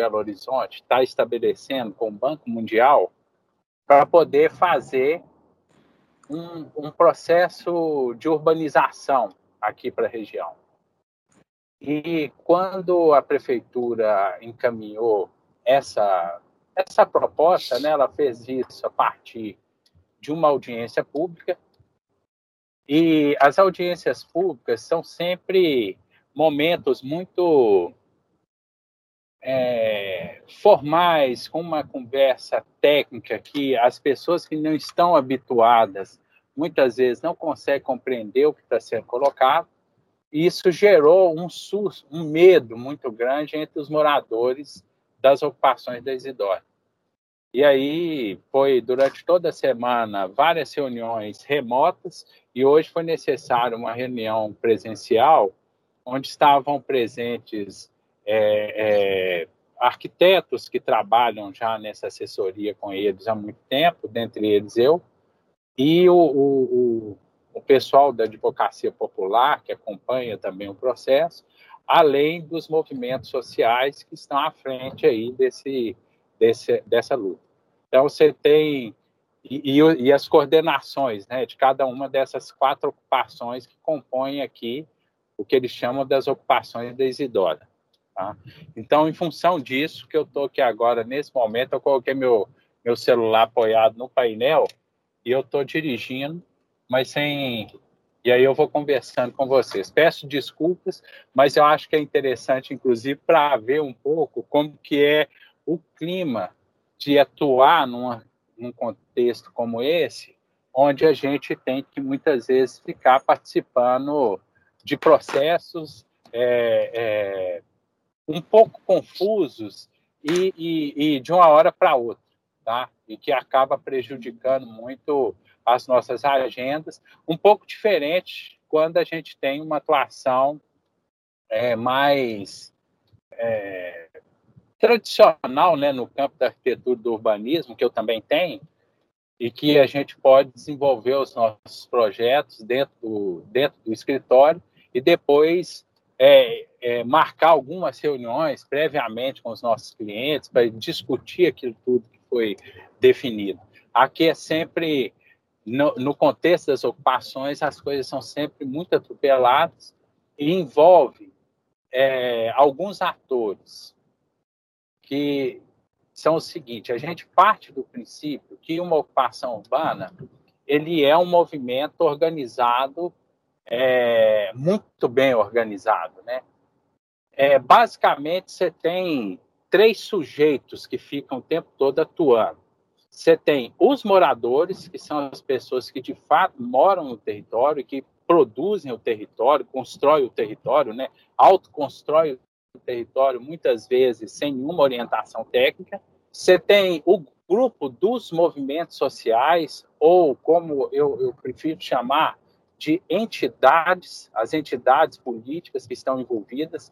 Belo Horizonte está estabelecendo com o Banco Mundial para poder fazer um, um processo de urbanização aqui para a região. E quando a prefeitura encaminhou essa, essa proposta, né, ela fez isso a partir de uma audiência pública. E as audiências públicas são sempre momentos muito é, formais, com uma conversa técnica que as pessoas que não estão habituadas muitas vezes não conseguem compreender o que está sendo colocado. E isso gerou um susto, um medo muito grande entre os moradores das ocupações da Isidora. E aí foi durante toda a semana várias reuniões remotas e hoje foi necessário uma reunião presencial onde estavam presentes é, é, arquitetos que trabalham já nessa assessoria com eles há muito tempo, dentre eles eu, e o, o, o pessoal da advocacia popular, que acompanha também o processo, além dos movimentos sociais que estão à frente aí desse, desse, dessa luta. Então, você tem e, e, e, as coordenações né, de cada uma dessas quatro ocupações que compõem aqui o que eles chamam das ocupações da Isidora. Tá? Então, em função disso, que eu estou aqui agora, nesse momento, eu coloquei meu, meu celular apoiado no painel e eu estou dirigindo, mas sem. E aí eu vou conversando com vocês. Peço desculpas, mas eu acho que é interessante, inclusive, para ver um pouco como que é o clima de atuar numa, num contexto como esse, onde a gente tem que muitas vezes ficar participando de processos é, é, um pouco confusos e, e, e de uma hora para outra, tá? E que acaba prejudicando muito as nossas agendas, um pouco diferente quando a gente tem uma atuação é, mais é, tradicional né, no campo da arquitetura e do urbanismo, que eu também tenho, e que a gente pode desenvolver os nossos projetos dentro do, dentro do escritório e depois é, é, marcar algumas reuniões previamente com os nossos clientes para discutir aquilo tudo que foi definido. Aqui é sempre, no, no contexto das ocupações, as coisas são sempre muito atropeladas e envolve é, alguns atores que são o seguinte: a gente parte do princípio que uma ocupação urbana ele é um movimento organizado, é, muito bem organizado, né? É, basicamente, você tem três sujeitos que ficam o tempo todo atuando. Você tem os moradores, que são as pessoas que de fato moram no território, que produzem o território, constroem o território, né? autoconstroem o território, muitas vezes sem nenhuma orientação técnica. Você tem o grupo dos movimentos sociais, ou como eu, eu prefiro chamar, de entidades, as entidades políticas que estão envolvidas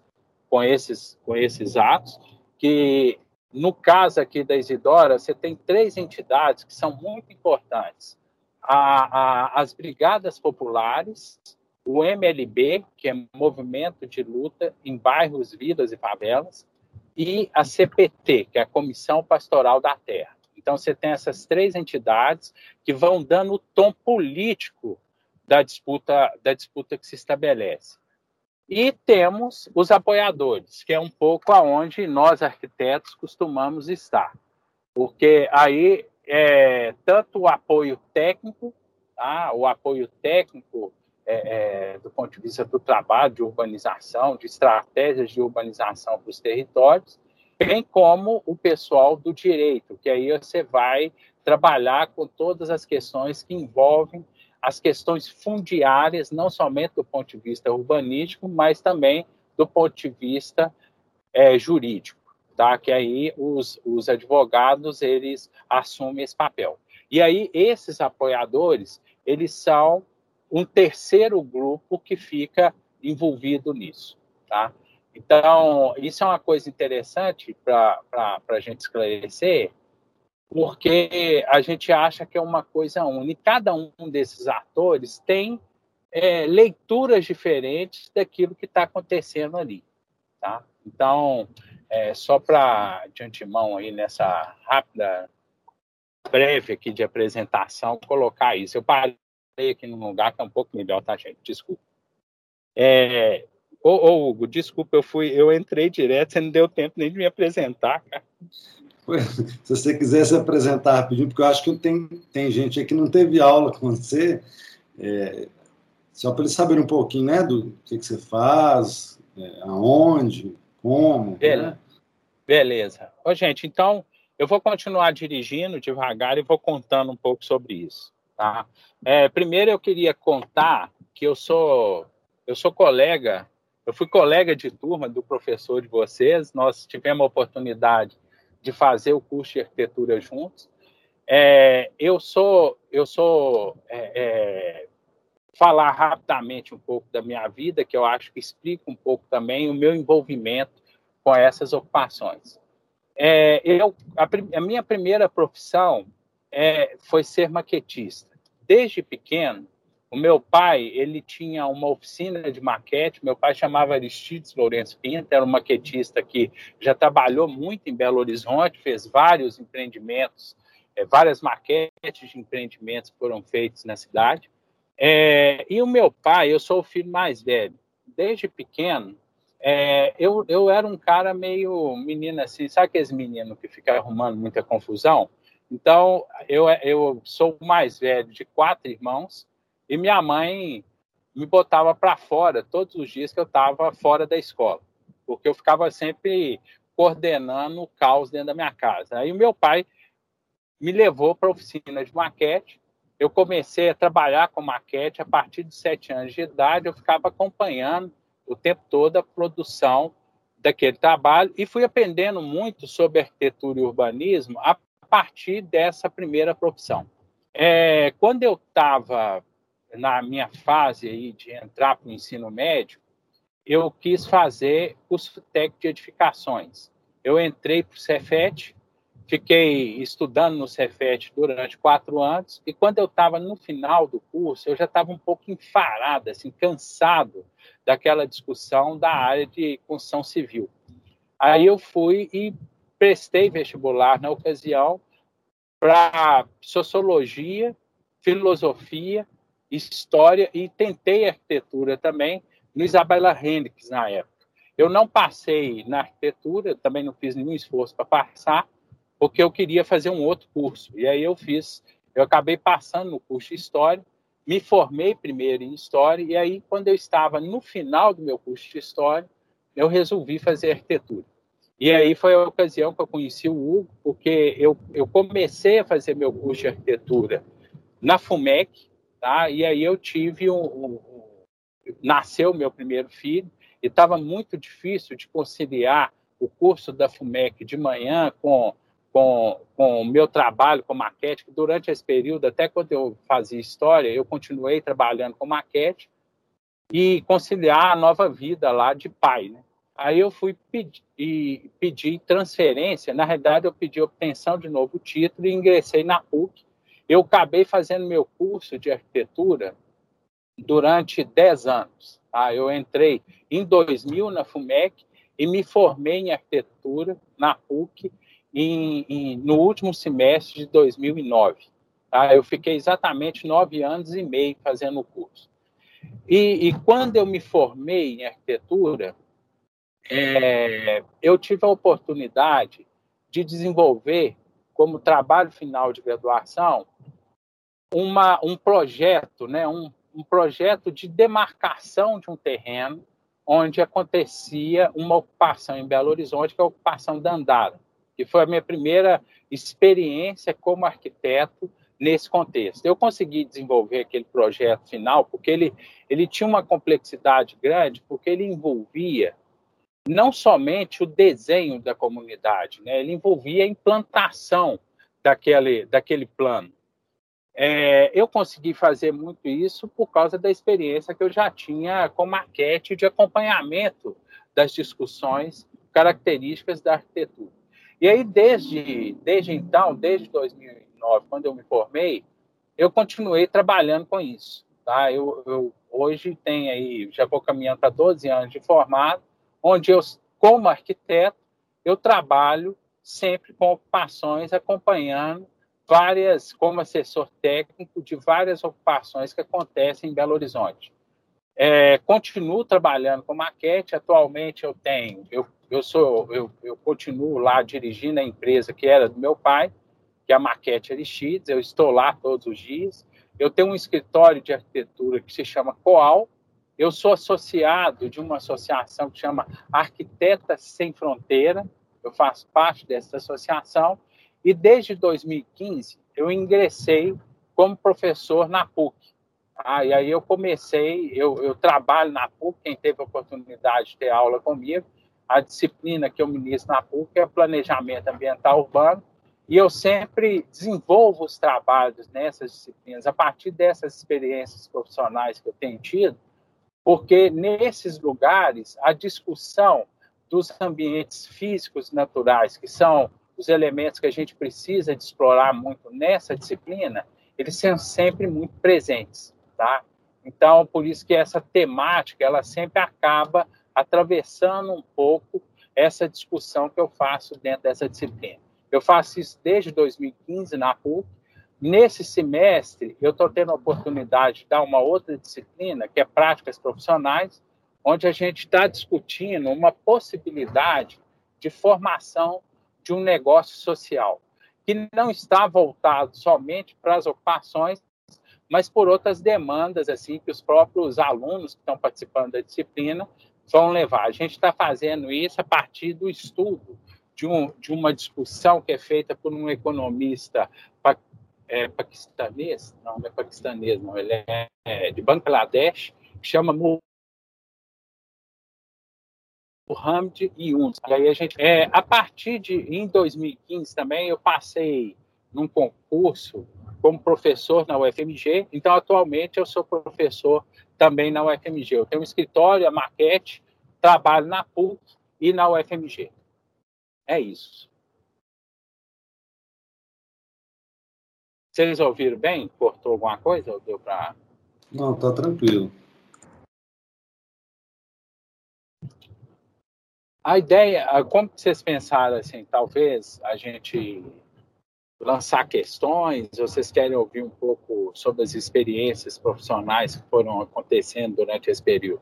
com esses, com esses atos, que no caso aqui da Isidora, você tem três entidades que são muito importantes. A, a, as brigadas populares, o MLB, que é Movimento de Luta em Bairros, Vilas e Favelas, e a CPT, que é a Comissão Pastoral da Terra. Então, você tem essas três entidades que vão dando o tom político da disputa, da disputa que se estabelece. E temos os apoiadores, que é um pouco aonde nós arquitetos costumamos estar, porque aí é tanto o apoio técnico, tá? o apoio técnico é, é, do ponto de vista do trabalho de urbanização, de estratégias de urbanização para os territórios, bem como o pessoal do direito, que aí você vai trabalhar com todas as questões que envolvem as questões fundiárias, não somente do ponto de vista urbanístico, mas também do ponto de vista é, jurídico, tá? Que aí os, os advogados eles assumem esse papel. E aí esses apoiadores eles são um terceiro grupo que fica envolvido nisso, tá? Então isso é uma coisa interessante para a gente esclarecer, porque a gente acha que é uma coisa única. Cada um desses atores tem é, leituras diferentes daquilo que está acontecendo ali. Tá? Então, é, só para de antemão aí nessa rápida breve aqui de apresentação colocar isso. Eu parei aqui num lugar que é um pouco melhor, tá, gente? Desculpa. É, ô, ô, Hugo, desculpa, eu fui, eu entrei direto, você não deu tempo nem de me apresentar, cara. Se você quiser se apresentar rapidinho, porque eu acho que tem, tem gente aí que não teve aula com você, é, só para eles saberem um pouquinho, né, do que, que você faz, é, aonde, como. Beleza. Né? Beleza. Ô, gente, então eu vou continuar dirigindo devagar e vou contando um pouco sobre isso. Tá? É, primeiro eu queria contar que eu sou eu sou colega, eu fui colega de turma do professor de vocês. Nós tivemos a oportunidade de fazer o curso de arquitetura juntos. É, eu sou eu sou é, é falar rapidamente um pouco da minha vida, que eu acho que explica um pouco também o meu envolvimento com essas ocupações. É, eu, a, a, minha primeira profissão é, foi ser maquetista. Desde pequeno, o meu pai ele tinha uma oficina de maquete. Meu pai chamava Aristides Lourenço Pinto, era um maquetista que já trabalhou muito em Belo Horizonte, fez vários empreendimentos, é, várias maquetes de empreendimentos foram feitos na cidade. É, e o meu pai, eu sou o filho mais velho. Desde pequeno, é, eu, eu era um cara meio menino assim, sabe aqueles meninos que ficam arrumando muita confusão? Então, eu, eu sou o mais velho de quatro irmãos e minha mãe me botava para fora todos os dias que eu estava fora da escola, porque eu ficava sempre coordenando o caos dentro da minha casa. Aí meu pai me levou para a oficina de maquete eu comecei a trabalhar com maquete a partir de sete anos de idade. Eu ficava acompanhando o tempo todo a produção daquele trabalho e fui aprendendo muito sobre arquitetura e urbanismo a partir dessa primeira profissão. É, quando eu estava na minha fase aí de entrar para o ensino médio, eu quis fazer curso técnico de edificações. Eu entrei para o Cefet, Fiquei estudando no Cefet durante quatro anos e quando eu estava no final do curso, eu já estava um pouco enfarado, assim, cansado daquela discussão da área de construção civil. Aí eu fui e prestei vestibular na ocasião para sociologia, filosofia, história e tentei arquitetura também no Isabela Hendricks na época. Eu não passei na arquitetura, também não fiz nenhum esforço para passar, porque eu queria fazer um outro curso. E aí eu fiz, eu acabei passando no curso de História, me formei primeiro em História, e aí, quando eu estava no final do meu curso de História, eu resolvi fazer arquitetura. E aí foi a ocasião que eu conheci o Hugo, porque eu, eu comecei a fazer meu curso de arquitetura na FUMEC, tá? e aí eu tive um, um, nasceu meu primeiro filho, e estava muito difícil de conciliar o curso da FUMEC de manhã com com, com o meu trabalho com maquete, que durante esse período, até quando eu fazia história, eu continuei trabalhando com maquete e conciliar a nova vida lá de pai, né? Aí eu fui pedir, pedir transferência, na realidade eu pedi obtenção de novo título e ingressei na PUC. Eu acabei fazendo meu curso de arquitetura durante 10 anos. Tá? Eu entrei em 2000 na FUMEC e me formei em arquitetura na PUC em, em, no último semestre de 2009. Tá? Eu fiquei exatamente nove anos e meio fazendo o curso. E, e quando eu me formei em arquitetura, é, eu tive a oportunidade de desenvolver, como trabalho final de graduação, uma, um projeto, né, um, um projeto de demarcação de um terreno onde acontecia uma ocupação em Belo Horizonte, que é a ocupação da Andara que foi a minha primeira experiência como arquiteto nesse contexto. Eu consegui desenvolver aquele projeto final porque ele, ele tinha uma complexidade grande, porque ele envolvia não somente o desenho da comunidade, né? ele envolvia a implantação daquele, daquele plano. É, eu consegui fazer muito isso por causa da experiência que eu já tinha com maquete de acompanhamento das discussões características da arquitetura. E aí, desde, desde então, desde 2009, quando eu me formei, eu continuei trabalhando com isso. Tá? Eu, eu hoje tenho aí, já vou caminhando para 12 anos de formado, onde eu, como arquiteto, eu trabalho sempre com ocupações, acompanhando várias, como assessor técnico de várias ocupações que acontecem em Belo Horizonte. É, continuo trabalhando com maquete. Atualmente eu tenho, eu, eu sou, eu, eu continuo lá dirigindo a empresa que era do meu pai, que é a Maquete Aristides. Eu estou lá todos os dias. Eu tenho um escritório de arquitetura que se chama Coal. Eu sou associado de uma associação que chama Arquitetas Sem Fronteira. Eu faço parte dessa associação e desde 2015 eu ingressei como professor na PUC. Ah, e aí eu comecei, eu, eu trabalho na PUC, quem teve a oportunidade de ter aula comigo, a disciplina que eu ministro na PUC é Planejamento Ambiental Urbano, e eu sempre desenvolvo os trabalhos nessas disciplinas a partir dessas experiências profissionais que eu tenho tido, porque nesses lugares a discussão dos ambientes físicos naturais, que são os elementos que a gente precisa de explorar muito nessa disciplina, eles são sempre muito presentes, tá? Então, por isso que essa temática, ela sempre acaba atravessando um pouco essa discussão que eu faço dentro dessa disciplina. Eu faço isso desde 2015 na PUC. Nesse semestre, eu estou tendo a oportunidade de dar uma outra disciplina, que é Práticas Profissionais, onde a gente está discutindo uma possibilidade de formação de um negócio social, que não está voltado somente para as ocupações, mas por outras demandas assim que os próprios alunos que estão participando da disciplina vão levar. A gente está fazendo isso a partir do estudo de, um, de uma discussão que é feita por um economista é, paquistanês, não, não é paquistanês, não, ele é, é de Bangladesh, chama Mohamed Yunus. Aí a gente, é, a partir de em 2015 também eu passei num concurso como professor na UFMG. Então atualmente eu sou professor também na UFMG. Eu tenho um escritório, a maquete, trabalho na PUC e na UFMG. É isso. Vocês ouviram bem? Cortou alguma coisa ou deu para? Não, tá tranquilo. A ideia, como vocês pensaram assim, talvez a gente lançar questões, vocês querem ouvir um pouco sobre as experiências profissionais que foram acontecendo durante esse período?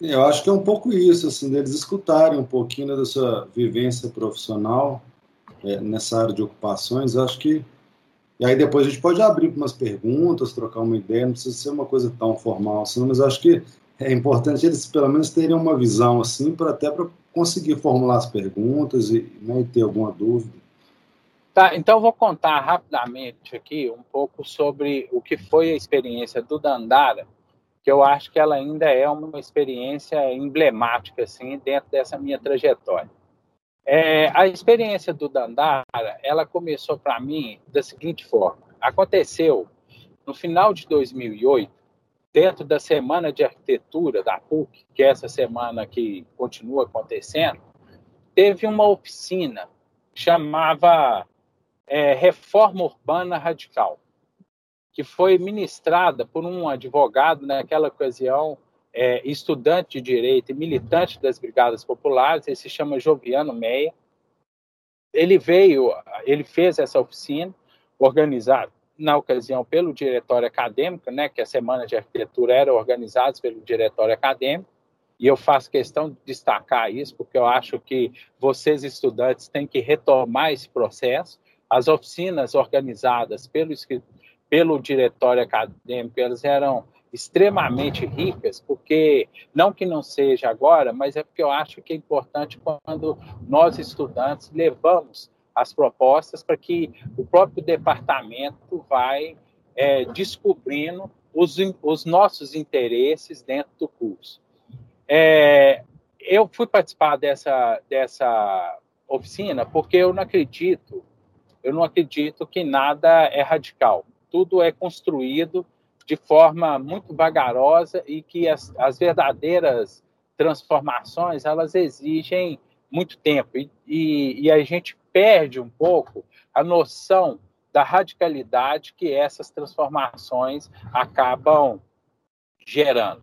Eu acho que é um pouco isso, assim, deles escutarem um pouquinho da sua vivência profissional é, nessa área de ocupações. Eu acho que e aí depois a gente pode abrir para umas perguntas, trocar uma ideia, não precisa ser uma coisa tão formal assim, mas acho que é importante eles pelo menos terem uma visão assim, para até para conseguir formular as perguntas e, né, ter alguma dúvida. Tá, então vou contar rapidamente aqui um pouco sobre o que foi a experiência do Dandara, que eu acho que ela ainda é uma experiência emblemática assim dentro dessa minha trajetória. É, a experiência do Dandara, ela começou para mim da seguinte forma: aconteceu no final de 2008 dentro da Semana de Arquitetura da PUC, que é essa semana que continua acontecendo, teve uma oficina chamava é, Reforma Urbana Radical, que foi ministrada por um advogado naquela ocasião, é, estudante de direito e militante das Brigadas Populares, ele se chama Joviano Meia. Ele veio, ele fez essa oficina organizada na ocasião pelo diretório acadêmico, né, que a semana de arquitetura era organizada pelo diretório acadêmico, e eu faço questão de destacar isso, porque eu acho que vocês, estudantes, têm que retomar esse processo. As oficinas organizadas pelo, pelo diretório acadêmico, elas eram extremamente ricas, porque, não que não seja agora, mas é porque eu acho que é importante quando nós, estudantes, levamos as propostas para que o próprio departamento vai é, descobrindo os, os, nossos interesses dentro do curso. É, eu fui participar dessa, dessa oficina porque eu não acredito, eu não acredito que nada é radical. Tudo é construído de forma muito vagarosa e que as, as verdadeiras transformações elas exigem muito tempo e, e, e a gente perde um pouco a noção da radicalidade que essas transformações acabam gerando.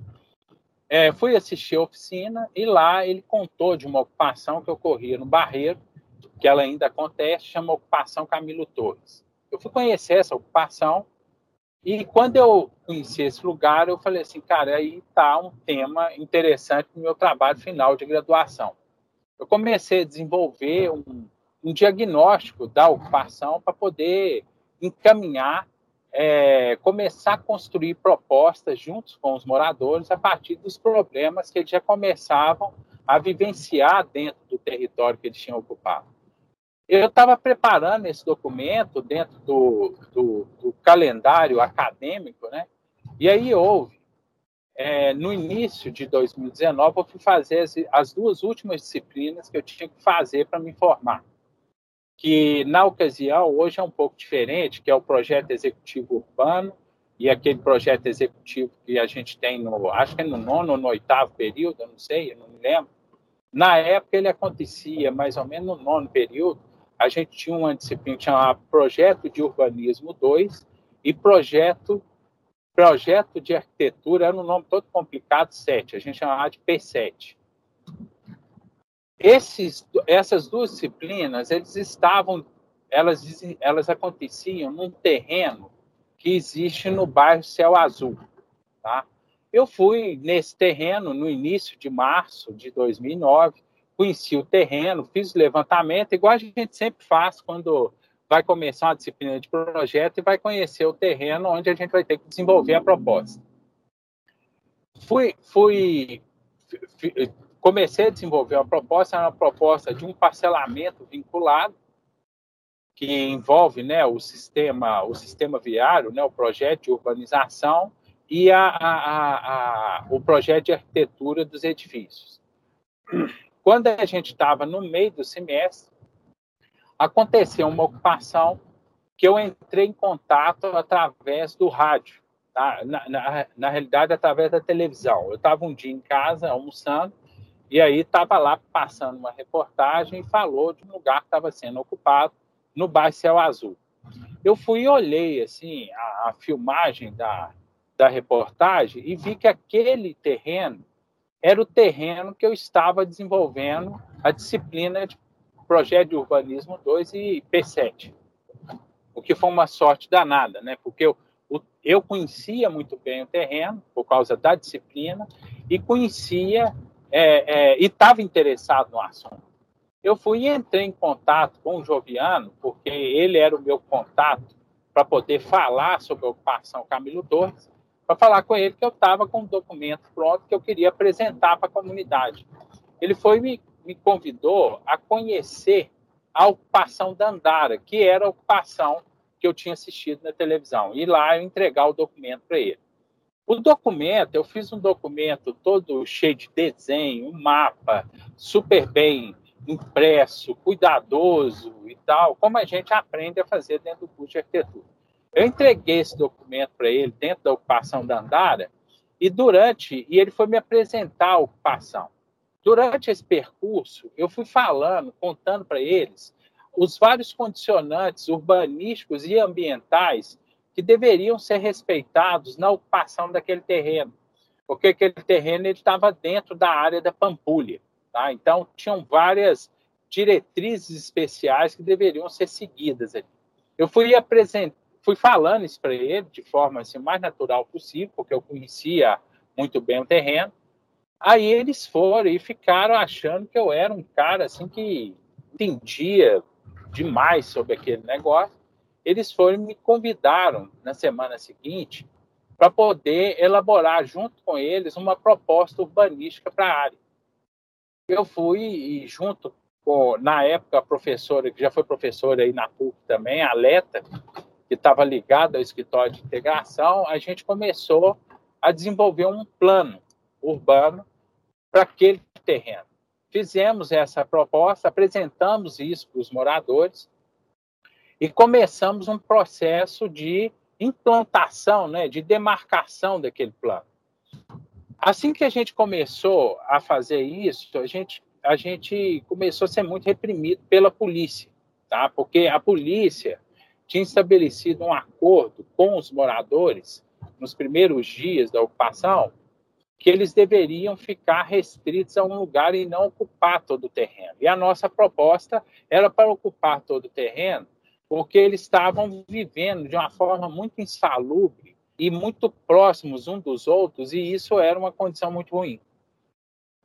é, fui assistir a oficina e lá ele contou de uma ocupação que ocorria no Barreiro, que ela ainda acontece, chama Ocupação Camilo Torres. Eu fui conhecer essa ocupação e quando eu conheci esse lugar, eu falei assim, cara, aí está um tema interessante no meu trabalho final de graduação. Eu comecei a desenvolver um, um diagnóstico da ocupação para poder encaminhar, é, começar a construir propostas juntos com os moradores a partir dos problemas que eles já começavam a vivenciar dentro do território que eles tinham ocupado. Eu estava preparando esse documento dentro do, do, do, calendário acadêmico, né? E aí houve, é, no início de 2019, eu fui fazer as, as duas últimas disciplinas que eu tinha que fazer para me formar. Que, na ocasião, hoje é um pouco diferente, que é o projeto executivo urbano e aquele projeto executivo que a gente tem no, acho que é no nono ou no oitavo período, eu não sei, eu não me lembro. Na época ele acontecia mais ou menos no nono período, a gente tinha uma disciplina chamada Projeto de Urbanismo 2 e Projeto Projeto de Arquitetura, era um nome todo complicado, 7, a gente chamava de P7. Esses, essas duas disciplinas, eles estavam, elas, elas aconteciam num terreno que existe no bairro Céu Azul, tá? Eu fui nesse terreno no início de março de 2009, conheci o terreno, fiz o levantamento, igual a gente sempre faz quando vai começar uma disciplina de projeto e vai conhecer o terreno onde a gente vai ter que desenvolver a proposta. Fui, fui, comecei a desenvolver uma proposta, uma proposta de um parcelamento vinculado que envolve, né, o sistema, o sistema viário, né, o projeto de urbanização e a, a, a, o projeto de arquitetura dos edifícios. Quando a gente estava no meio do semestre, aconteceu uma ocupação que eu entrei em contato através do rádio, tá? na, na, na realidade, através da televisão. Eu estava um dia em casa, almoçando, e aí estava lá passando uma reportagem e falou de um lugar que estava sendo ocupado no bairro Céu Azul. Eu fui e olhei assim, a, a filmagem da, da reportagem e vi que aquele terreno era o terreno que eu estava desenvolvendo a disciplina de Projeto de Urbanismo 2 e P7. O que foi uma sorte danada, né? Porque eu, eu conhecia muito bem o terreno, por causa da disciplina, e conhecia é, é, e estava interessado no assunto. Eu fui e entrei em contato com o Joviano, porque ele era o meu contato para poder falar sobre a ocupação Camilo Torres, para falar com ele que eu estava com um documento pronto que eu queria apresentar para a comunidade. Ele foi me, me convidou a conhecer a ocupação da Andara, que era a ocupação que eu tinha assistido na televisão, e lá eu entregar o documento para ele. O documento, eu fiz um documento todo cheio de desenho, um mapa, super bem impresso, cuidadoso e tal, como a gente aprende a fazer dentro do curso de arquitetura. Eu entreguei esse documento para ele dentro da ocupação da Andara e durante e ele foi me apresentar a ocupação. Durante esse percurso, eu fui falando, contando para eles os vários condicionantes urbanísticos e ambientais que deveriam ser respeitados na ocupação daquele terreno, porque aquele terreno estava dentro da área da Pampulha, tá? Então tinham várias diretrizes especiais que deveriam ser seguidas ali. Eu fui apresentar fui falando isso para ele de forma assim, mais natural possível, porque eu conhecia muito bem o terreno. Aí eles foram e ficaram achando que eu era um cara assim que entendia demais sobre aquele negócio. Eles foram e me convidaram na semana seguinte para poder elaborar junto com eles uma proposta urbanística para a área. Eu fui e junto com, na época, a professora, que já foi professora aí na PUC também, a Leta, que estava ligado ao escritório de integração, a gente começou a desenvolver um plano urbano para aquele terreno. Fizemos essa proposta, apresentamos isso para os moradores e começamos um processo de implantação, né, de demarcação daquele plano. Assim que a gente começou a fazer isso, a gente, a gente começou a ser muito reprimido pela polícia, tá? porque a polícia tinha estabelecido um acordo com os moradores nos primeiros dias da ocupação que eles deveriam ficar restritos a um lugar e não ocupar todo o terreno. E a nossa proposta era para ocupar todo o terreno, porque eles estavam vivendo de uma forma muito insalubre e muito próximos um dos outros, e isso era uma condição muito ruim.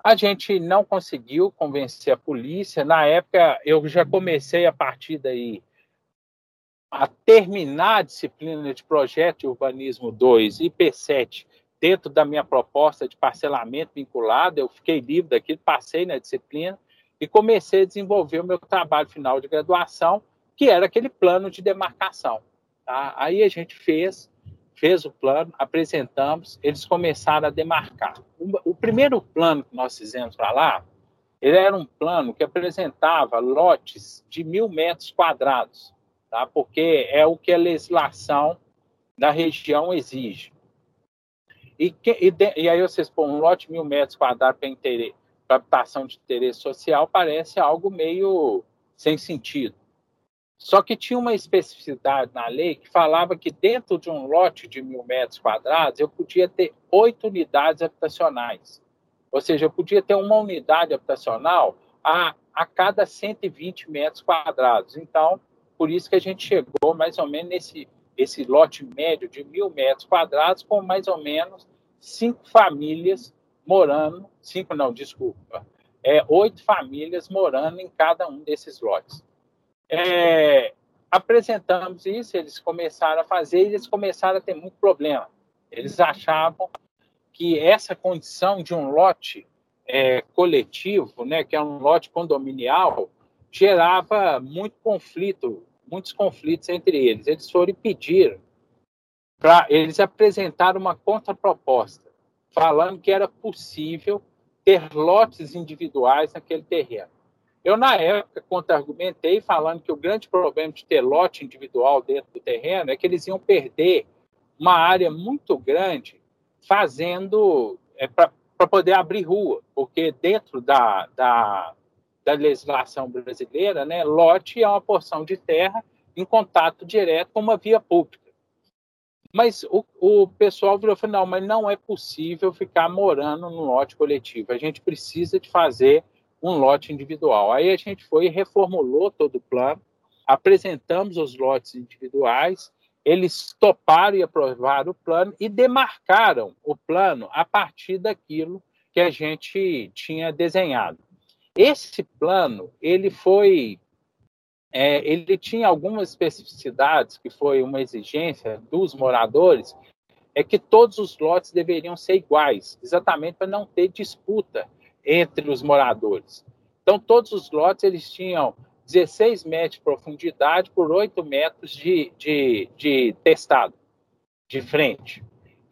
A gente não conseguiu convencer a polícia. Na época, eu já comecei a partir daí a terminar a disciplina de projeto de urbanismo 2 e P7 dentro da minha proposta de parcelamento vinculado. Eu fiquei livre daquilo, passei na disciplina e comecei a desenvolver o meu trabalho final de graduação, que era aquele plano de demarcação. Tá? Aí a gente fez fez o plano, apresentamos, eles começaram a demarcar. O, o primeiro plano que nós fizemos para lá, ele era um plano que apresentava lotes de mil metros quadrados, tá? porque é o que a legislação da região exige. E, que, e, de, e aí vocês põem um lote mil metros quadrados para habitação de interesse social, parece algo meio sem sentido. Só que tinha uma especificidade na lei que falava que dentro de um lote de mil metros quadrados eu podia ter oito unidades habitacionais. Ou seja, eu podia ter uma unidade habitacional a, a cada 120 metros quadrados. Então, por isso que a gente chegou mais ou menos nesse esse lote médio de mil metros quadrados com mais ou menos cinco famílias morando, cinco não, desculpa, é, oito famílias morando em cada um desses lotes. É, apresentamos isso, eles começaram a fazer e eles começaram a ter muito problema. Eles achavam que essa condição de um lote é, coletivo, né, que é um lote condominial, gerava muito conflito, muitos conflitos entre eles. Eles foram pediram para eles apresentaram uma contraproposta, falando que era possível ter lotes individuais naquele terreno. Eu, na época, contra-argumentei falando que o grande problema de ter lote individual dentro do terreno é que eles iam perder uma área muito grande fazendo é, para poder abrir rua, porque dentro da, da, da legislação brasileira, né, lote é uma porção de terra em contato direto com uma via pública. Mas o, o pessoal virou e falou, não, mas não é possível ficar morando no lote coletivo. A gente precisa de fazer um lote individual. Aí a gente foi e reformulou todo o plano, apresentamos os lotes individuais, eles toparam e aprovaram o plano e demarcaram o plano a partir daquilo que a gente tinha desenhado. Esse plano, ele foi, é, ele tinha algumas especificidades que foi uma exigência dos moradores, é que todos os lotes deveriam ser iguais, exatamente para não ter disputa entre os moradores. Então, todos os lotes eles tinham 16 metros de profundidade por 8 metros de, de, de testado, de frente.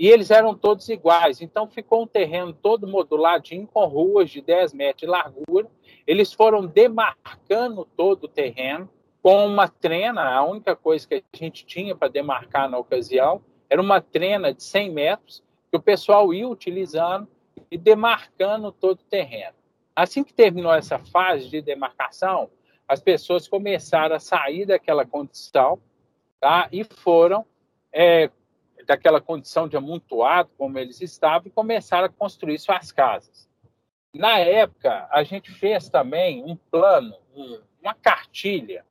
E eles eram todos iguais. Então, ficou um terreno todo moduladinho, com ruas de 10 metros de largura. Eles foram demarcando todo o terreno com uma trena. A única coisa que a gente tinha para demarcar na ocasião era uma trena de 100 metros que o pessoal ia utilizando e demarcando todo o terreno. Assim que terminou essa fase de demarcação, as pessoas começaram a sair daquela condição tá? e foram é, daquela condição de amontoado, como eles estavam, e começaram a construir suas casas. Na época, a gente fez também um plano, um, uma cartilha,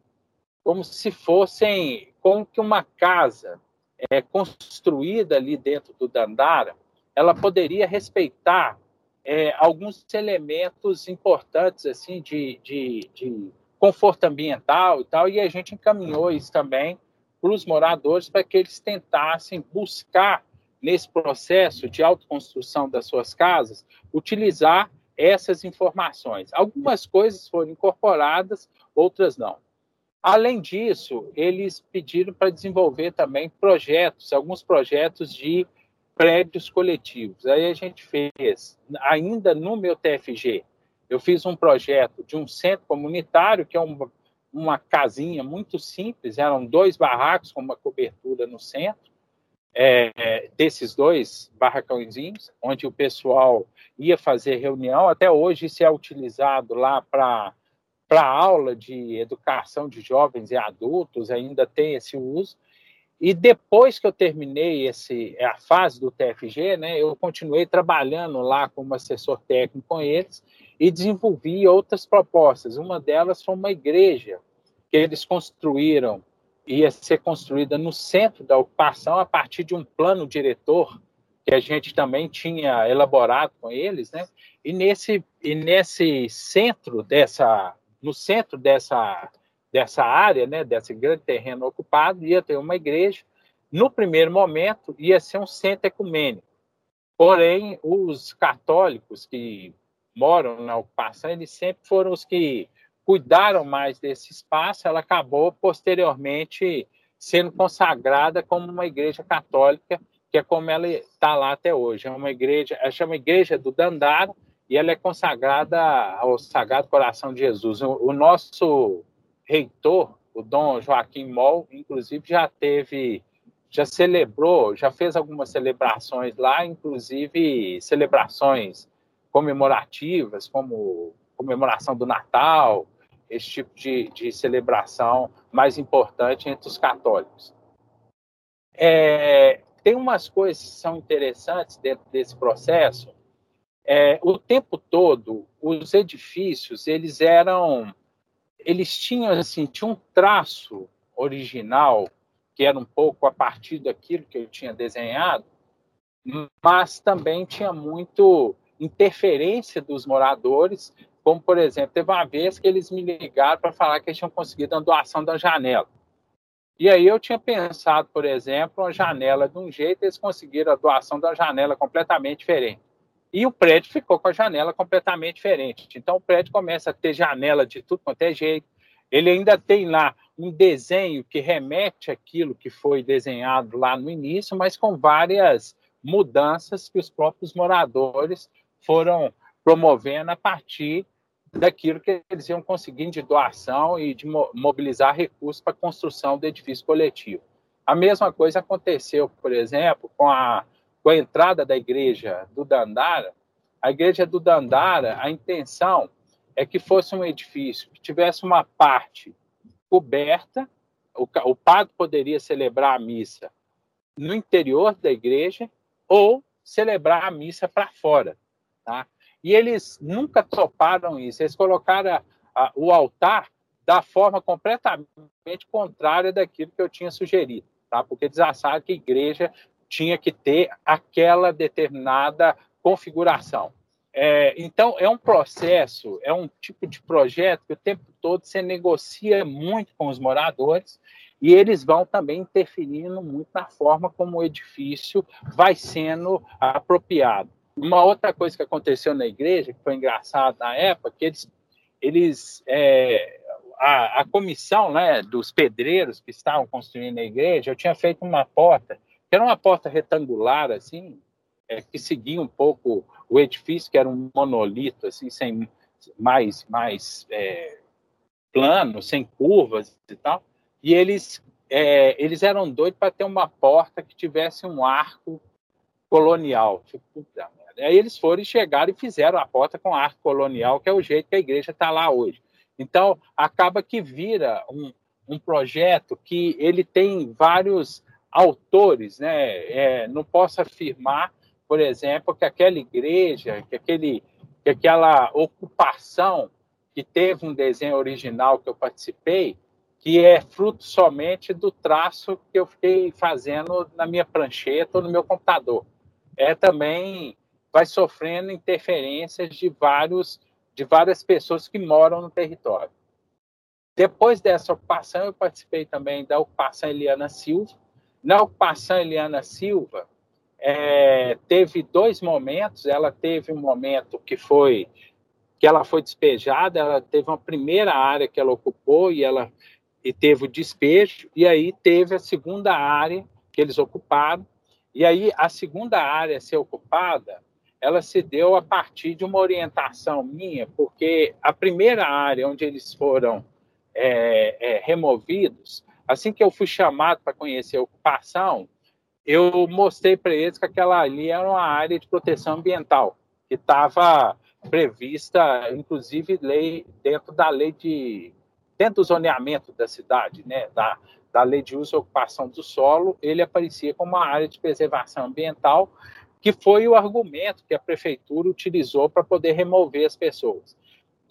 como se fossem, como que uma casa é, construída ali dentro do Dandara, ela poderia respeitar é, alguns elementos importantes assim de, de, de conforto ambiental e tal, e a gente encaminhou isso também para os moradores para que eles tentassem buscar nesse processo de autoconstrução das suas casas, utilizar essas informações. Algumas coisas foram incorporadas, outras não. Além disso, eles pediram para desenvolver também projetos, alguns projetos de prédios coletivos. Aí a gente fez, ainda no meu TFG, eu fiz um projeto de um centro comunitário, que é uma, uma casinha muito simples, eram dois barracos com uma cobertura no centro, é, desses dois barracãozinhos, onde o pessoal ia fazer reunião. Até hoje isso é utilizado lá para para aula de educação de jovens e adultos, ainda tem esse uso. E depois que eu terminei esse, a fase do TFG, né, eu continuei trabalhando lá como assessor técnico com eles e desenvolvi outras propostas. Uma delas foi uma igreja que eles construíram, ia ser construída no centro da ocupação a partir de um plano diretor que a gente também tinha elaborado com eles, né? E nesse e nesse centro dessa no centro dessa dessa área, né, desse grande terreno ocupado, ia ter uma igreja. No primeiro momento, ia ser um centro ecumênico. Porém, os católicos que moram na ocupação, eles sempre foram os que cuidaram mais desse espaço. Ela acabou, posteriormente, sendo consagrada como uma igreja católica, que é como ela está lá até hoje. É uma igreja, ela chama Igreja do Dandara, e ela é consagrada ao Sagrado Coração de Jesus. O, nosso reitor, o Dom Joaquim Moll, inclusive já teve, já celebrou, já fez algumas celebrações lá, inclusive celebrações comemorativas, como comemoração do Natal, esse tipo de, de celebração mais importante entre os católicos. É, tem umas coisas que são interessantes dentro desse processo. É, o tempo todo, os edifícios, eles eram eles tinham assim, tinha um traço original que era um pouco a partir daquilo que eu tinha desenhado, mas também tinha muito interferência dos moradores, como por exemplo, teve uma vez que eles me ligaram para falar que eles tinham conseguido a doação da janela. E aí eu tinha pensado, por exemplo, uma janela de um jeito, eles conseguiram a doação da janela completamente diferente. E o prédio ficou com a janela completamente diferente. Então o prédio começa a ter janela de tudo quanto é jeito. Ele ainda tem lá um desenho que remete àquilo que foi desenhado lá no início, mas com várias mudanças que os próprios moradores foram promovendo a partir daquilo que eles iam conseguindo de doação e de mobilizar recursos para a construção do edifício coletivo. A mesma coisa aconteceu, por exemplo, com a com a entrada da igreja do Dandara, a igreja do Dandara, a intenção é que fosse um edifício que tivesse uma parte coberta, o, o padre poderia celebrar a missa no interior da igreja ou celebrar a missa para fora, tá? E eles nunca toparam isso, eles colocaram a, a, o altar da forma completamente contrária daquilo que eu tinha sugerido, tá? Porque eles acharam que a igreja tinha que ter aquela determinada configuração. É, então, é um processo, é um tipo de projeto que o tempo todo você negocia muito com os moradores e eles vão também interferindo muito na forma como o edifício vai sendo apropriado. Uma outra coisa que aconteceu na igreja, que foi engraçado na época, que eles, eles é, a, a comissão né, dos pedreiros que estavam construindo a igreja, eu tinha feito uma porta era uma porta retangular, assim, é, que seguia um pouco o edifício, que era um monolito, assim, sem mais, mais é, plano, sem curvas e tal. E eles, é, eles eram doidos para ter uma porta que tivesse um arco colonial. Aí eles foram e chegaram e fizeram a porta com arco colonial, que é o jeito que a igreja está lá hoje. Então, acaba que vira um, um projeto que ele tem vários autores, né? É, não posso afirmar, por exemplo, que aquela igreja, que, aquele, que aquela ocupação que teve um desenho original que eu participei, que é fruto somente do traço que eu fiquei fazendo na minha prancheta ou no meu computador. É também vai sofrendo interferências de vários de várias pessoas que moram no território. Depois dessa ocupação, eu participei também da ocupação Eliana Silva, na ocupação Eliana Silva, é, teve dois momentos. Ela teve um momento que foi que ela foi despejada. Ela teve uma primeira área que ela ocupou e ela e teve o despejo. E aí teve a segunda área que eles ocuparam. E aí a segunda área a ser ocupada, ela se deu a partir de uma orientação minha, porque a primeira área onde eles foram é, é, removidos Assim que eu fui chamado para conhecer a ocupação, eu mostrei para eles que aquela ali era uma área de proteção ambiental, que estava prevista, inclusive, lei, dentro da lei de, dentro do zoneamento da cidade, né, da, da lei de uso e ocupação do solo, ele aparecia como uma área de preservação ambiental, que foi o argumento que a prefeitura utilizou para poder remover as pessoas.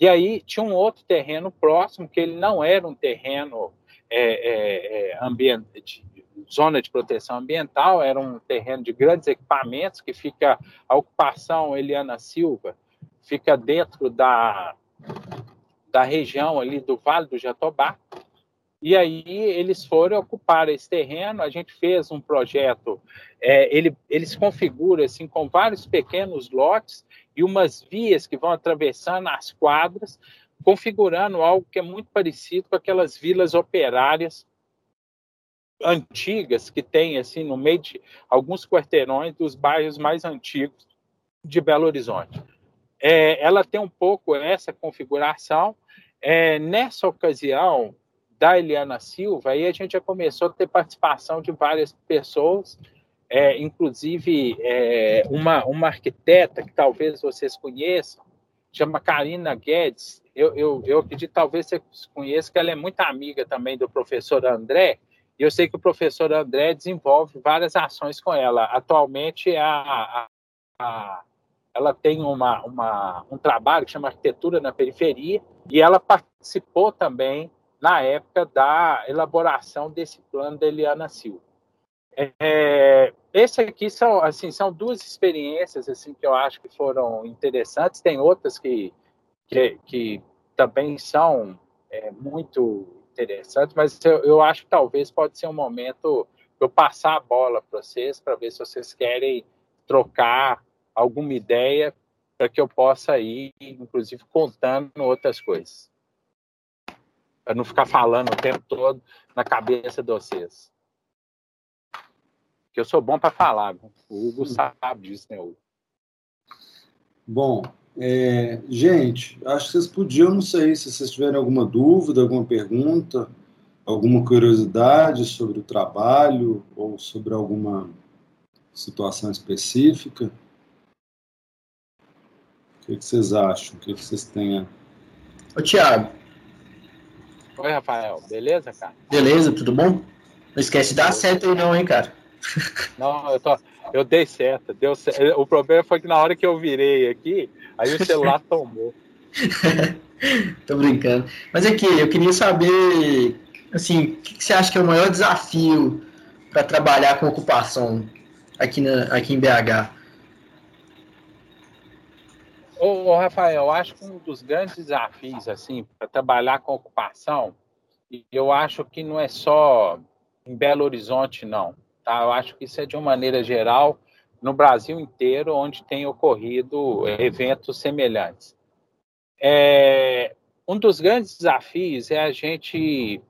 E aí tinha um outro terreno próximo, que ele não era um terreno é, é, é ambient, de, zona de proteção ambiental, era um terreno de grandes equipamentos, que fica, a ocupação Eliana Silva, fica dentro da, da região ali do Vale do Jatobá, e aí eles foram ocupar esse terreno, a gente fez um projeto, é, ele, ele se configura assim, com vários pequenos lotes e umas vias que vão atravessando as quadras, configurando algo que é muito parecido com aquelas vilas operárias antigas que tem assim no meio de alguns quarteirões dos bairros mais antigos de Belo Horizonte. É, ela tem um pouco essa configuração. É, nessa ocasião da Eliana Silva, aí a gente já começou a ter participação de várias pessoas, é, inclusive é, uma, uma arquiteta que talvez vocês conheçam, chama Karina Guedes. Eu, eu, eu acredito talvez você conheça que ela é muito amiga também do professor André, e eu sei que o professor André desenvolve várias ações com ela. Atualmente, a, a, a, ela tem uma, uma, um trabalho que chama Arquitetura na Periferia, e ela participou também, na época, da elaboração desse plano da Eliana Silva. É, esse aqui são, assim, são duas experiências assim que eu acho que foram interessantes. Tem outras que, que, que também são é, muito interessante, mas eu, eu acho que talvez pode ser um momento eu passar a bola para vocês, para ver se vocês querem trocar alguma ideia para que eu possa ir, inclusive, contando outras coisas. Para não ficar falando o tempo todo na cabeça de vocês. Que eu sou bom para falar. O Hugo sabe disso, né, Hugo? Bom, é, gente, acho que vocês podiam, não sei, se vocês tiverem alguma dúvida, alguma pergunta, alguma curiosidade sobre o trabalho ou sobre alguma situação específica. O que, que vocês acham? O que, que vocês têm? Ô, Tiago. Oi, Rafael. Beleza, cara? Beleza, tudo bom? Não esquece de dar certo aí não, hein, cara? Não, eu, tô, eu dei certo, deu certo. O problema foi que na hora que eu virei aqui, Aí o celular tomou. Tô brincando. Mas aqui, eu queria saber, assim, o que você acha que é o maior desafio para trabalhar com ocupação aqui, na, aqui em BH? Ô, Rafael, eu acho que um dos grandes desafios, assim, para trabalhar com ocupação, eu acho que não é só em Belo Horizonte, não. Tá? Eu acho que isso é de uma maneira geral no Brasil inteiro onde tem ocorrido eventos semelhantes. É, um dos grandes desafios é a gente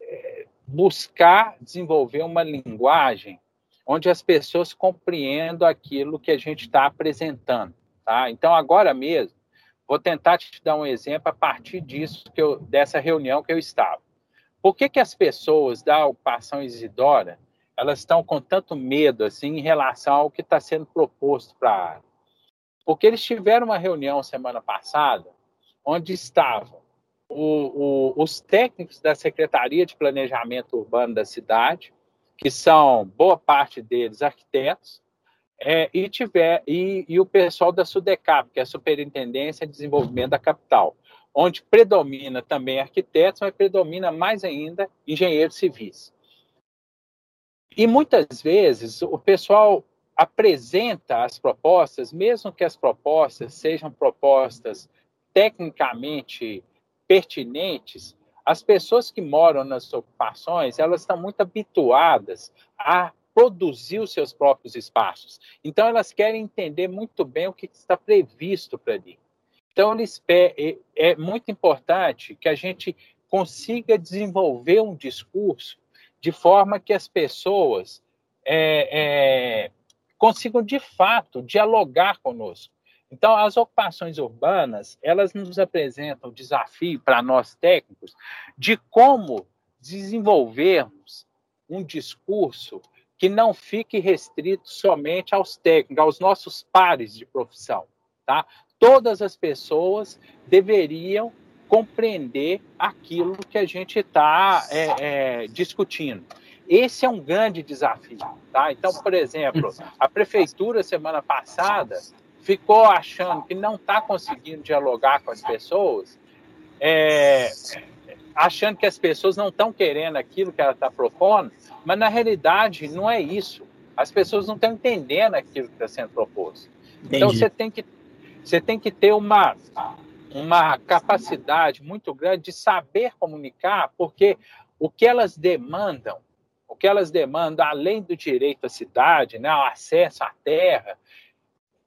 é, buscar desenvolver uma linguagem onde as pessoas compreendam aquilo que a gente está apresentando. Tá? Então, agora mesmo, vou tentar te dar um exemplo a partir disso que eu, dessa reunião que eu estava. Por que, que as pessoas da ocupação Isidora elas estão com tanto medo assim em relação ao que está sendo proposto para a área. Porque eles tiveram uma reunião semana passada onde estavam o, o, os técnicos da Secretaria de Planejamento Urbano da cidade, que são boa parte deles arquitetos, é, e, tiver, e, e o pessoal da SUDECAP, que é a Superintendência de Desenvolvimento da Capital, onde predomina também arquitetos, mas predomina mais ainda engenheiros civis. E muitas vezes o pessoal apresenta as propostas, mesmo que as propostas sejam propostas tecnicamente pertinentes, as pessoas que moram nas ocupações, elas estão muito habituadas a produzir os seus próprios espaços. Então, elas querem entender muito bem o que está previsto para ali. Então, eles, é, é muito importante que a gente consiga desenvolver um discurso de forma que as pessoas é, é, consigam de fato dialogar conosco. Então, as ocupações urbanas elas nos apresentam o desafio para nós técnicos de como desenvolvermos um discurso que não fique restrito somente aos técnicos, aos nossos pares de profissão, tá? Todas as pessoas deveriam compreender aquilo que a gente está é, é, discutindo. Esse é um grande desafio. Tá? Então, por exemplo, a prefeitura, semana passada, ficou achando que não está conseguindo dialogar com as pessoas, é, achando que as pessoas não estão querendo aquilo que ela está propondo, mas na realidade não é isso. As pessoas não estão entendendo aquilo que está sendo proposto. Entendi. Então você tem que você tem que ter uma uma capacidade muito grande de saber comunicar, porque o que elas demandam, o que elas demandam além do direito à cidade, né, ao acesso à terra,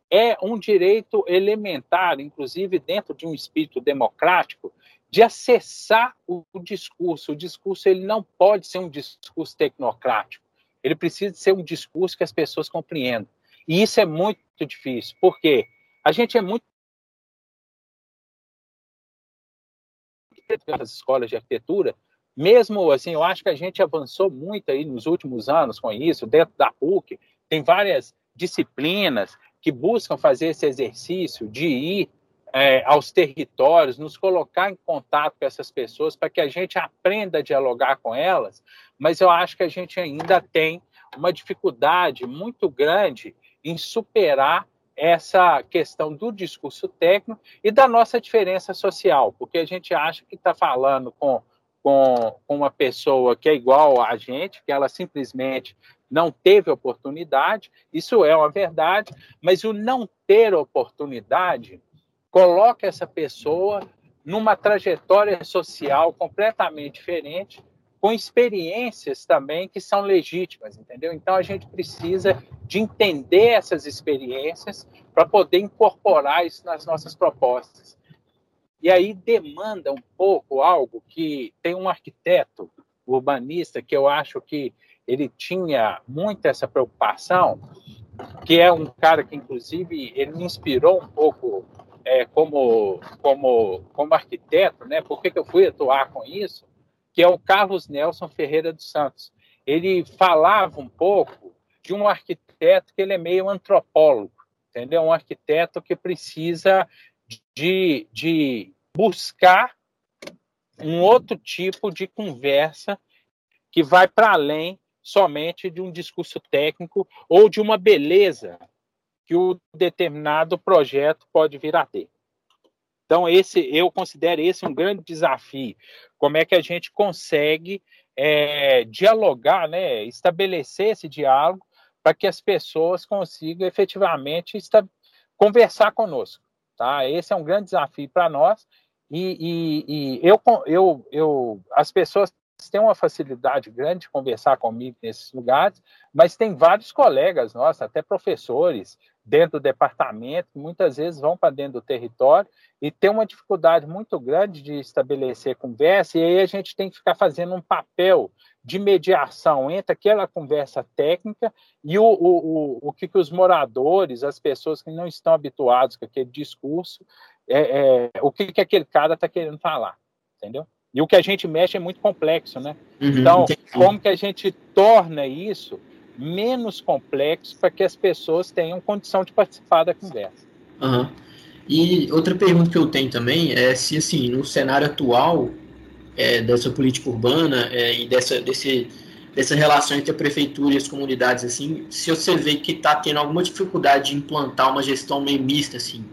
é um direito elementar, inclusive dentro de um espírito democrático, de acessar o, o discurso. O discurso ele não pode ser um discurso tecnocrático. Ele precisa ser um discurso que as pessoas compreendam. E isso é muito difícil, porque a gente é muito das escolas de arquitetura, mesmo assim, eu acho que a gente avançou muito aí nos últimos anos com isso, dentro da PUC, tem várias disciplinas que buscam fazer esse exercício de ir é, aos territórios, nos colocar em contato com essas pessoas para que a gente aprenda a dialogar com elas, mas eu acho que a gente ainda tem uma dificuldade muito grande em superar essa questão do discurso técnico e da nossa diferença social, porque a gente acha que está falando com, com, com uma pessoa que é igual a gente, que ela simplesmente não teve oportunidade, isso é uma verdade, mas o não ter oportunidade coloca essa pessoa numa trajetória social completamente diferente, com experiências também que são legítimas, entendeu? Então a gente precisa de entender essas experiências para poder incorporar isso nas nossas propostas. E aí demanda um pouco algo que tem um arquiteto urbanista que eu acho que ele tinha muito essa preocupação, que é um cara que inclusive ele me inspirou um pouco é, como, como, como arquiteto, né? Por que, que eu fui atuar com isso? Que é o Carlos Nelson Ferreira dos Santos. Ele falava um pouco de um arquiteto que ele é meio antropólogo, entendeu? Um arquiteto que precisa de, de buscar um outro tipo de conversa que vai para além somente de um discurso técnico ou de uma beleza que o determinado projeto pode vir a ter. Então, esse eu considero esse um grande desafio. Como é que a gente consegue é, dialogar, né, estabelecer esse diálogo para que as pessoas consigam efetivamente conversar conosco. Tá? Esse é um grande desafio para nós. E, e, e eu, eu, eu, as pessoas têm uma facilidade grande de conversar comigo nesses lugares, mas tem vários colegas nossos, até professores, dentro do departamento, muitas vezes vão para dentro do território e tem uma dificuldade muito grande de estabelecer conversa, e aí a gente tem que ficar fazendo um papel de mediação entre aquela conversa técnica e o, o, o, o que, que os moradores, as pessoas que não estão habituados com aquele discurso, é, é o que, que aquele cara está querendo falar, entendeu? E o que a gente mexe é muito complexo, né? Uhum, então, entendi. como que a gente torna isso menos complexo para que as pessoas tenham condição de participar da conversa. Uhum. E outra pergunta que eu tenho também é se, assim, no cenário atual é, dessa política urbana é, e dessa, desse, dessa relação entre a prefeitura e as comunidades, assim, se você vê que está tendo alguma dificuldade de implantar uma gestão meio mista, assim,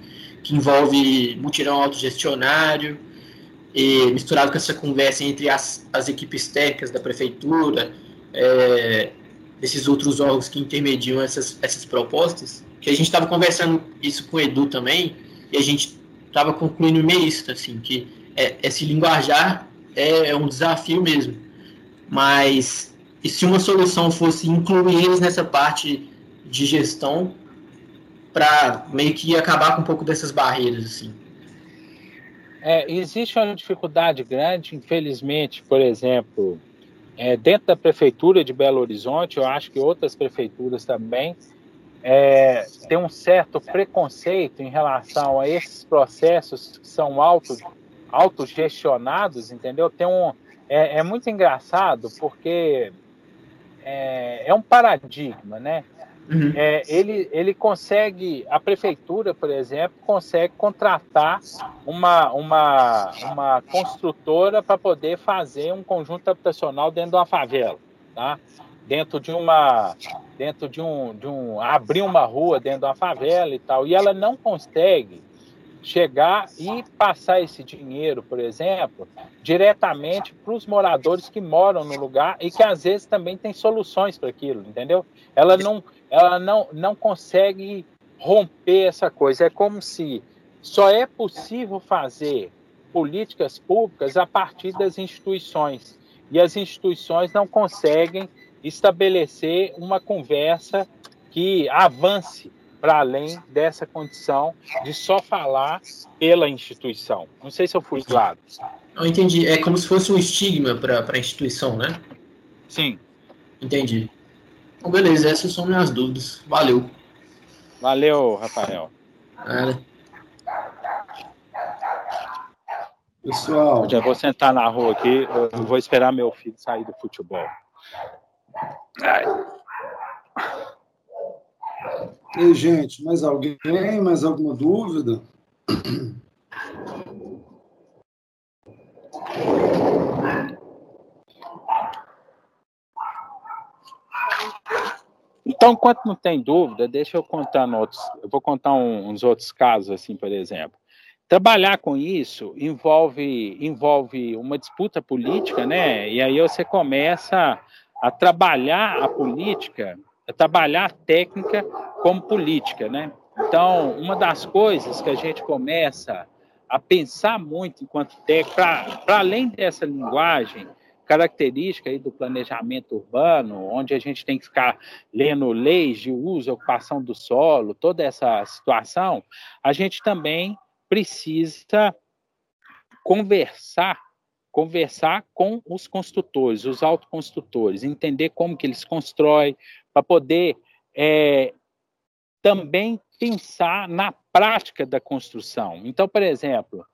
que envolve mutirão autogestionário, e misturado com essa conversa entre as, as equipes técnicas da prefeitura, é, desses outros órgãos que intermediam essas, essas propostas, que a gente estava conversando isso com o Edu também, e a gente estava concluindo meio isso, assim, que é, esse linguajar é, é, um desafio mesmo. Mas se uma solução fosse incluir eles nessa parte de gestão para meio que acabar com um pouco dessas barreiras, assim? É, existe uma dificuldade grande, infelizmente, por exemplo, é, dentro da prefeitura de Belo Horizonte, eu acho que outras prefeituras também é, tem um certo preconceito em relação a esses processos que são auto, autogestionados, entendeu? Tem um, é, é muito engraçado porque é, é, um paradigma, né? Uhum. É, ele, ele consegue, a prefeitura, por exemplo, consegue contratar uma, uma, uma construtora para poder fazer um conjunto habitacional dentro de uma favela, tá? Dentro de uma, dentro de um, de um, abrir uma rua dentro de uma favela e tal, e ela não consegue chegar e passar esse dinheiro, por exemplo, diretamente para os moradores que moram no lugar e que às vezes também tem soluções para aquilo, entendeu? Ela não, ela não, não consegue romper essa coisa. É como se só é possível fazer políticas públicas a partir das instituições e as instituições não conseguem estabelecer uma conversa que avance para além dessa condição de só falar pela instituição. Não sei se eu fui claro. Eu entendi. É como se fosse um estigma para a instituição, né? Sim. Entendi. Bom, beleza, essas são minhas dúvidas. Valeu. Valeu, Rafael. Nada. Pessoal. Eu já vou sentar na rua aqui, eu vou esperar meu filho sair do futebol. Ai. E gente, mais alguém? Mais alguma dúvida? Então, enquanto não tem dúvida, deixa eu contar outros, eu vou contar um, uns outros casos, assim, por exemplo. Trabalhar com isso envolve, envolve uma disputa política, né? E aí você começa a trabalhar a política é trabalhar a técnica como política, né? Então, uma das coisas que a gente começa a pensar muito enquanto técnico, para além dessa linguagem característica aí do planejamento urbano, onde a gente tem que ficar lendo leis de uso, ocupação do solo, toda essa situação, a gente também precisa conversar conversar com os construtores, os autoconstrutores, entender como que eles constroem, para poder é, também pensar na prática da construção. Então, por exemplo,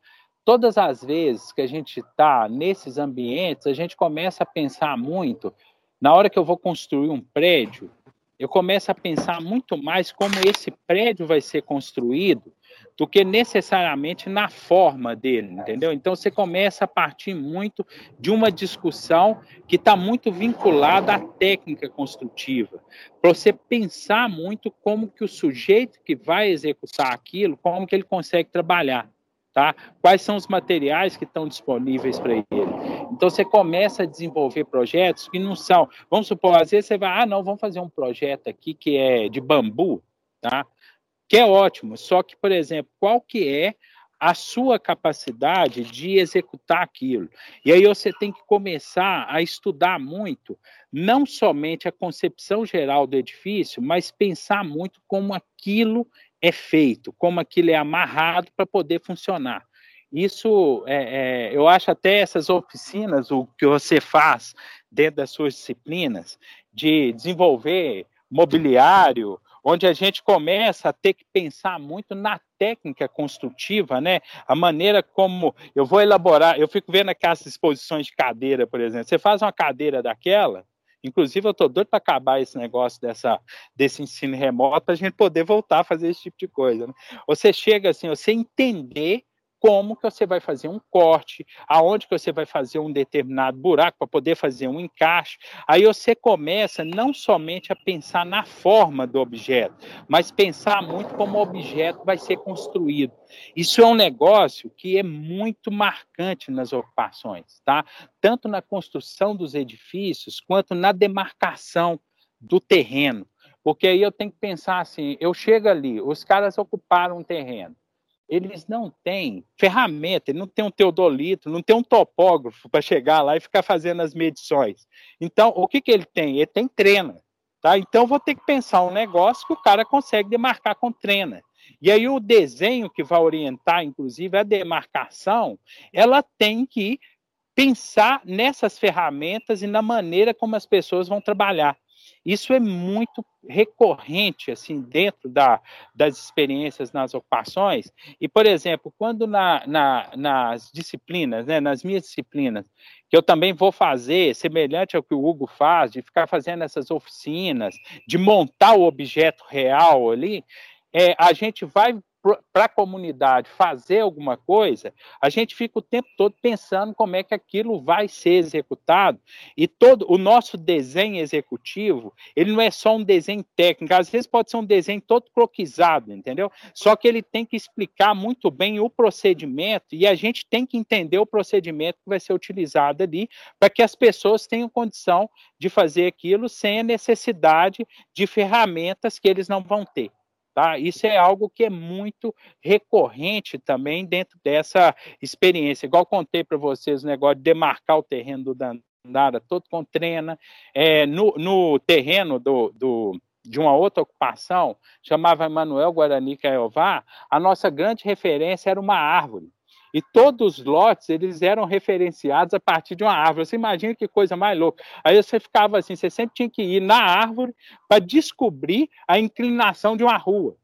todas as vezes que a gente está nesses ambientes, a gente começa a pensar muito. Na hora que eu vou construir um prédio, eu começo a pensar muito mais como esse prédio vai ser construído do que necessariamente na forma dele, entendeu? Então você começa a partir muito de uma discussão que está muito vinculada à técnica construtiva, para você pensar muito como que o sujeito que vai executar aquilo, como que ele consegue trabalhar, tá? Quais são os materiais que estão disponíveis para ele? Então você começa a desenvolver projetos que não são, vamos supor, às vezes você vai, ah, não, vamos fazer um projeto aqui que é de bambu, tá? que é ótimo. Só que, por exemplo, qual que é a sua capacidade de executar aquilo. E aí você tem que começar a estudar muito, não somente a concepção geral do edifício, mas pensar muito como aquilo é feito, como aquilo é amarrado para poder funcionar. Isso, é, é, eu acho até essas oficinas, o que você faz dentro das suas disciplinas, de desenvolver mobiliário, onde a gente começa a ter que pensar muito na técnica construtiva, né? A maneira como eu vou elaborar, eu fico vendo aquelas exposições de cadeira, por exemplo. Você faz uma cadeira daquela, inclusive eu estou doido para acabar esse negócio dessa, desse ensino remoto, para a gente poder voltar a fazer esse tipo de coisa. Né? Você chega assim, você entender como que você vai fazer um corte, aonde que você vai fazer um determinado buraco para poder fazer um encaixe. Aí você começa não somente a pensar na forma do objeto, mas pensar muito como o objeto vai ser construído. Isso é um negócio que é muito marcante nas ocupações, tá? Tanto na construção dos edifícios quanto na demarcação do terreno. Porque aí eu tenho que pensar assim, eu chego ali, os caras ocuparam um terreno eles não têm ferramenta, não tem um teodolito, não tem um topógrafo para chegar lá e ficar fazendo as medições. Então, o que, que ele tem? Ele tem trena. Tá? Então, vou ter que pensar um negócio que o cara consegue demarcar com trena. E aí, o desenho que vai orientar, inclusive, a demarcação, ela tem que pensar nessas ferramentas e na maneira como as pessoas vão trabalhar. Isso é muito recorrente assim dentro da, das experiências nas ocupações. E, por exemplo, quando na, na, nas disciplinas, né, nas minhas disciplinas, que eu também vou fazer, semelhante ao que o Hugo faz, de ficar fazendo essas oficinas, de montar o objeto real ali, é, a gente vai para a comunidade fazer alguma coisa, a gente fica o tempo todo pensando como é que aquilo vai ser executado. E todo o nosso desenho executivo, ele não é só um desenho técnico, às vezes pode ser um desenho todo croquisado, entendeu? Só que ele tem que explicar muito bem o procedimento e a gente tem que entender o procedimento que vai ser utilizado ali para que as pessoas tenham condição de fazer aquilo sem a necessidade de ferramentas que eles não vão ter. Tá? Isso é algo que é muito recorrente também dentro dessa experiência. Igual contei para vocês o negócio de demarcar o terreno do Dandara todo com trena. É, no, no terreno do, do, de uma outra ocupação, chamava Emanuel Guarani Caiová, a nossa grande referência era uma árvore. E todos os lotes, eles eram referenciados a partir de uma árvore. Você imagina que coisa mais louca. Aí você ficava assim, você sempre tinha que ir na árvore para descobrir a inclinação de uma rua.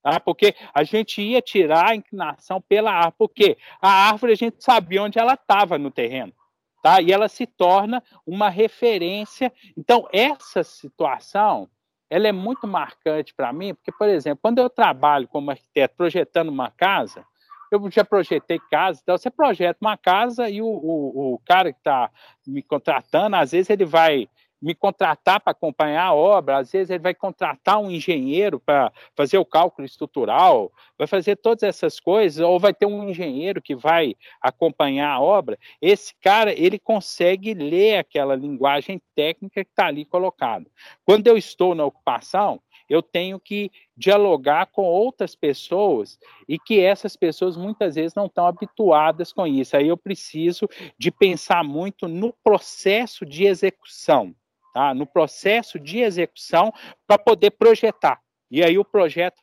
Tá? Porque a gente ia tirar a inclinação pela árvore. Porque a árvore a gente sabia onde ela estava no terreno. Tá? E ela se torna uma referência. Então, essa situação ela é muito marcante para mim, porque, por exemplo, quando eu trabalho como arquiteto projetando uma casa, eu já projetei casa, então você projeta uma casa e o, o, o cara que está me contratando, às vezes ele vai me contratar para acompanhar a obra, às vezes ele vai contratar um engenheiro para fazer o cálculo estrutural, vai fazer todas essas coisas, ou vai ter um engenheiro que vai acompanhar a obra. Esse cara, ele consegue ler aquela linguagem técnica que está ali colocada. Quando eu estou na ocupação, eu tenho que dialogar com outras pessoas e que essas pessoas muitas vezes não estão habituadas com isso. Aí eu preciso de pensar muito no processo de execução, tá? No processo de execução para poder projetar. E aí o projeto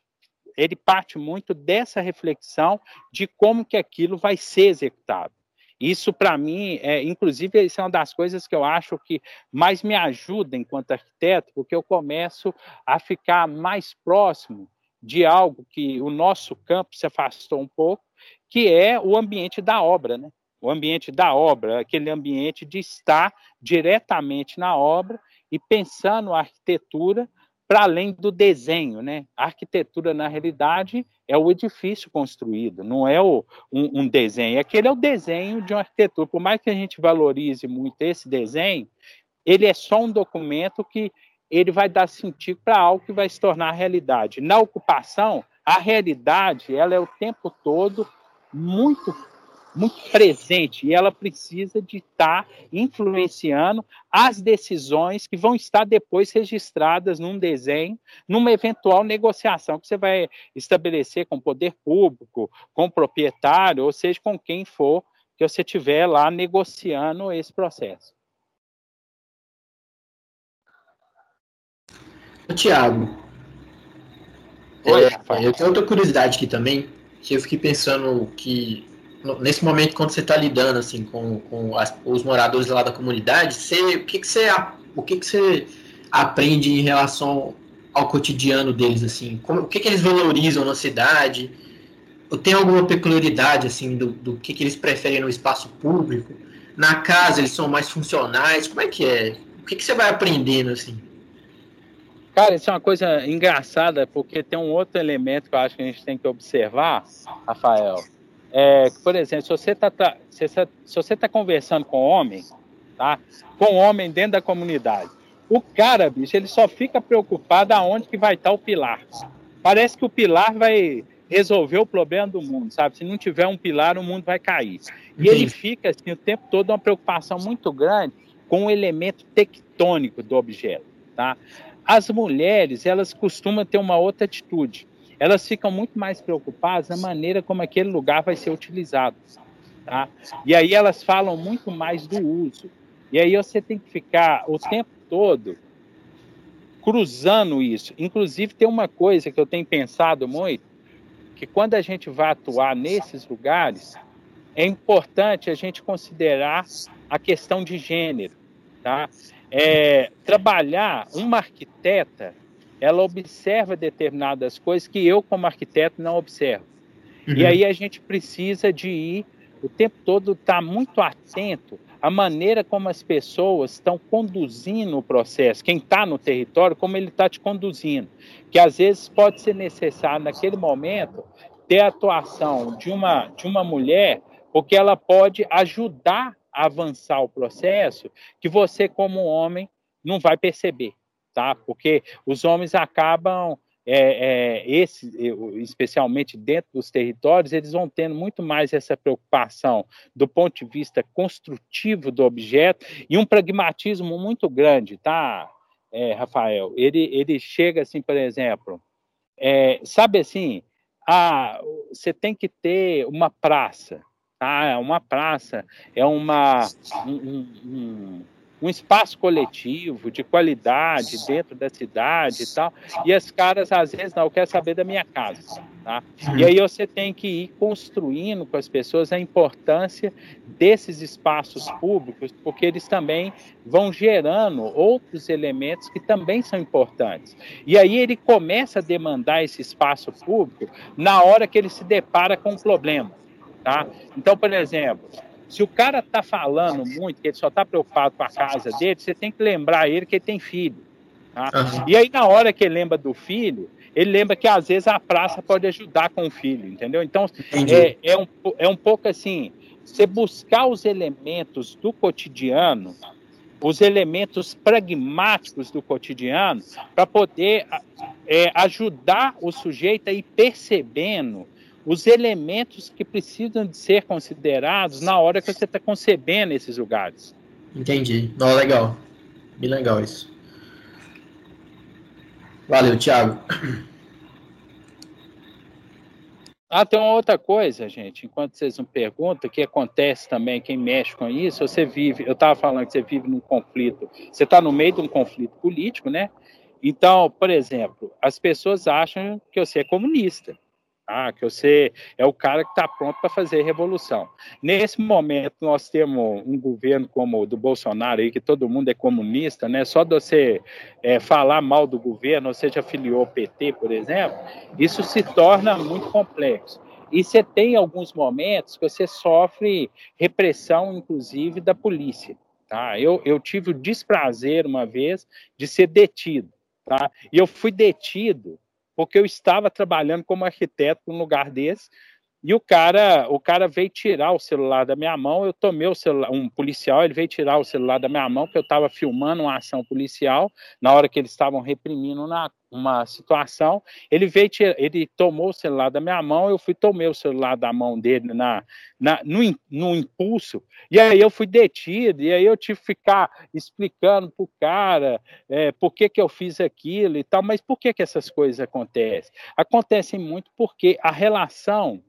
ele parte muito dessa reflexão de como que aquilo vai ser executado. Isso, para mim, é, inclusive, isso é uma das coisas que eu acho que mais me ajuda enquanto arquiteto, porque eu começo a ficar mais próximo de algo que o nosso campo se afastou um pouco, que é o ambiente da obra, né? O ambiente da obra, aquele ambiente de estar diretamente na obra e pensando a arquitetura para além do desenho, né? A arquitetura, na realidade, é o edifício construído, não é o, um, um, desenho. Aquele é o desenho de uma arquitetura. Por mais que a gente valorize muito esse desenho, ele é só um documento que ele vai dar sentido para algo que vai se tornar realidade. Na ocupação, a realidade ela é o tempo todo muito muito presente. E ela precisa de estar tá influenciando as decisões que vão estar depois registradas num desenho, numa eventual negociação que você vai estabelecer com o poder público, com o proprietário, ou seja, com quem for que você estiver lá negociando esse processo. Tiago, é, eu tenho outra curiosidade aqui também, que eu fiquei pensando que nesse momento quando você está lidando assim com, com as, os moradores lá da comunidade, você, o que, que você o que, que você aprende em relação ao cotidiano deles assim? Como, o que, que eles valorizam na cidade? Tem alguma peculiaridade assim do, do que, que eles preferem no espaço público? Na casa eles são mais funcionais? Como é que é? O que, que você vai aprendendo assim? Cara, isso é uma coisa engraçada, porque tem um outro elemento que eu acho que a gente tem que observar, Rafael, é, por exemplo, se você está tá, se, se você tá conversando com homem, tá? Com homem dentro da comunidade, o cara, bicho, ele só fica preocupado aonde que vai estar o pilar. Parece que o pilar vai resolver o problema do mundo, sabe? Se não tiver um pilar, o mundo vai cair. E ele fica assim o tempo todo uma preocupação muito grande com o elemento tectônico do objeto, tá? As mulheres, elas costumam ter uma outra atitude elas ficam muito mais preocupadas na maneira como aquele lugar vai ser utilizado. Tá? E aí elas falam muito mais do uso. E aí você tem que ficar o tempo todo cruzando isso. Inclusive, tem uma coisa que eu tenho pensado muito, que quando a gente vai atuar nesses lugares, é importante a gente considerar a questão de gênero. Tá? É, trabalhar uma arquiteta ela observa determinadas coisas que eu, como arquiteto, não observo. Uhum. E aí a gente precisa de ir o tempo todo estar tá muito atento a maneira como as pessoas estão conduzindo o processo, quem está no território, como ele está te conduzindo. Que às vezes pode ser necessário, naquele momento, ter a atuação de uma, de uma mulher, porque ela pode ajudar a avançar o processo, que você, como homem, não vai perceber, tá? Porque os homens acabam é, é, esse, especialmente dentro dos territórios, eles vão tendo muito mais essa preocupação do ponto de vista construtivo do objeto e um pragmatismo muito grande, tá, é, Rafael? Ele, ele chega assim, por exemplo, é, sabe assim, ah, você tem que ter uma praça, tá? Uma praça é uma um, um, um espaço coletivo de qualidade dentro da cidade e tal. E as caras, às vezes, não, quer saber da minha casa. Tá? E aí você tem que ir construindo com as pessoas a importância desses espaços públicos, porque eles também vão gerando outros elementos que também são importantes. E aí ele começa a demandar esse espaço público na hora que ele se depara com um problema. Tá? Então, por exemplo, se o cara está falando muito, que ele só está preocupado com a casa dele, você tem que lembrar ele que ele tem filho. Tá? Uhum. E aí, na hora que ele lembra do filho, ele lembra que às vezes a praça pode ajudar com o filho, entendeu? Então, é, é, um, é um pouco assim: você buscar os elementos do cotidiano, os elementos pragmáticos do cotidiano, para poder é, ajudar o sujeito a ir percebendo os elementos que precisam de ser considerados na hora que você está concebendo esses lugares. Entendi. Não, legal. Bem legal isso. Valeu, Thiago. Ah, tem uma outra coisa, gente, enquanto vocês não perguntam, que acontece também, quem mexe com isso, você vive, eu estava falando que você vive num conflito, você está no meio de um conflito político, né? Então, por exemplo, as pessoas acham que você é comunista. Ah, que você é o cara que está pronto para fazer revolução. Nesse momento, nós temos um governo como o do Bolsonaro, aí, que todo mundo é comunista, né? só de você é, falar mal do governo, ou seja, afiliou ao PT, por exemplo, isso se torna muito complexo. E você tem alguns momentos que você sofre repressão, inclusive, da polícia. Tá? Eu, eu tive o desprazer, uma vez, de ser detido. Tá? E eu fui detido porque eu estava trabalhando como arquiteto num lugar desse, e o cara, o cara veio tirar o celular da minha mão, eu tomei o celular, um policial, ele veio tirar o celular da minha mão, porque eu estava filmando uma ação policial, na hora que eles estavam reprimindo na, uma situação, ele veio, ele tomou o celular da minha mão, eu fui tomei o celular da mão dele na, na no, no impulso, e aí eu fui detido, e aí eu tive que ficar explicando pro cara é, por que que eu fiz aquilo e tal, mas por que que essas coisas acontecem? Acontecem muito porque a relação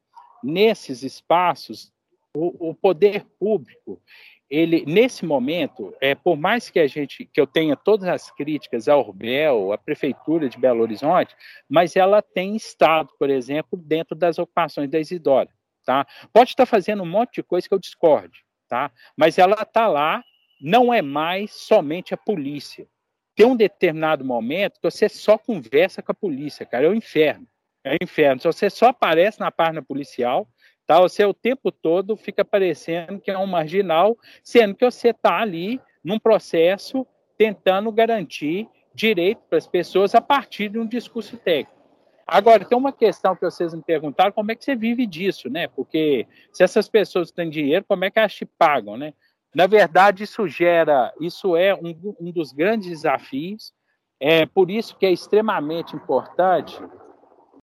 nesses espaços, o, o poder público, ele nesse momento, é, por mais que a gente que eu tenha todas as críticas ao Urbel, à prefeitura de Belo Horizonte, mas ela tem estado, por exemplo, dentro das ocupações da Isidora, tá? Pode estar fazendo um monte de coisa que eu discorde, tá? Mas ela está lá, não é mais somente a polícia. Tem um determinado momento que você só conversa com a polícia, cara, é o inferno. É o inferno. Se você só aparece na página policial, tá? Você o tempo todo fica parecendo que é um marginal, sendo que você está ali num processo tentando garantir direito para as pessoas a partir de um discurso técnico. Agora, tem uma questão que vocês me perguntaram, como é que você vive disso, né? Porque se essas pessoas têm dinheiro, como é que elas te pagam, né? Na verdade, isso gera, isso é um, um dos grandes desafios, é por isso que é extremamente importante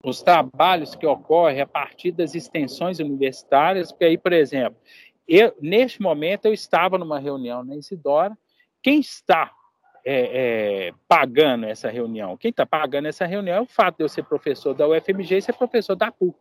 os trabalhos que ocorrem a partir das extensões universitárias, porque aí, por exemplo, eu, neste momento eu estava numa reunião na Isidora, quem está é, é, pagando essa reunião? Quem está pagando essa reunião é o fato de eu ser professor da UFMG e ser professor da PUC.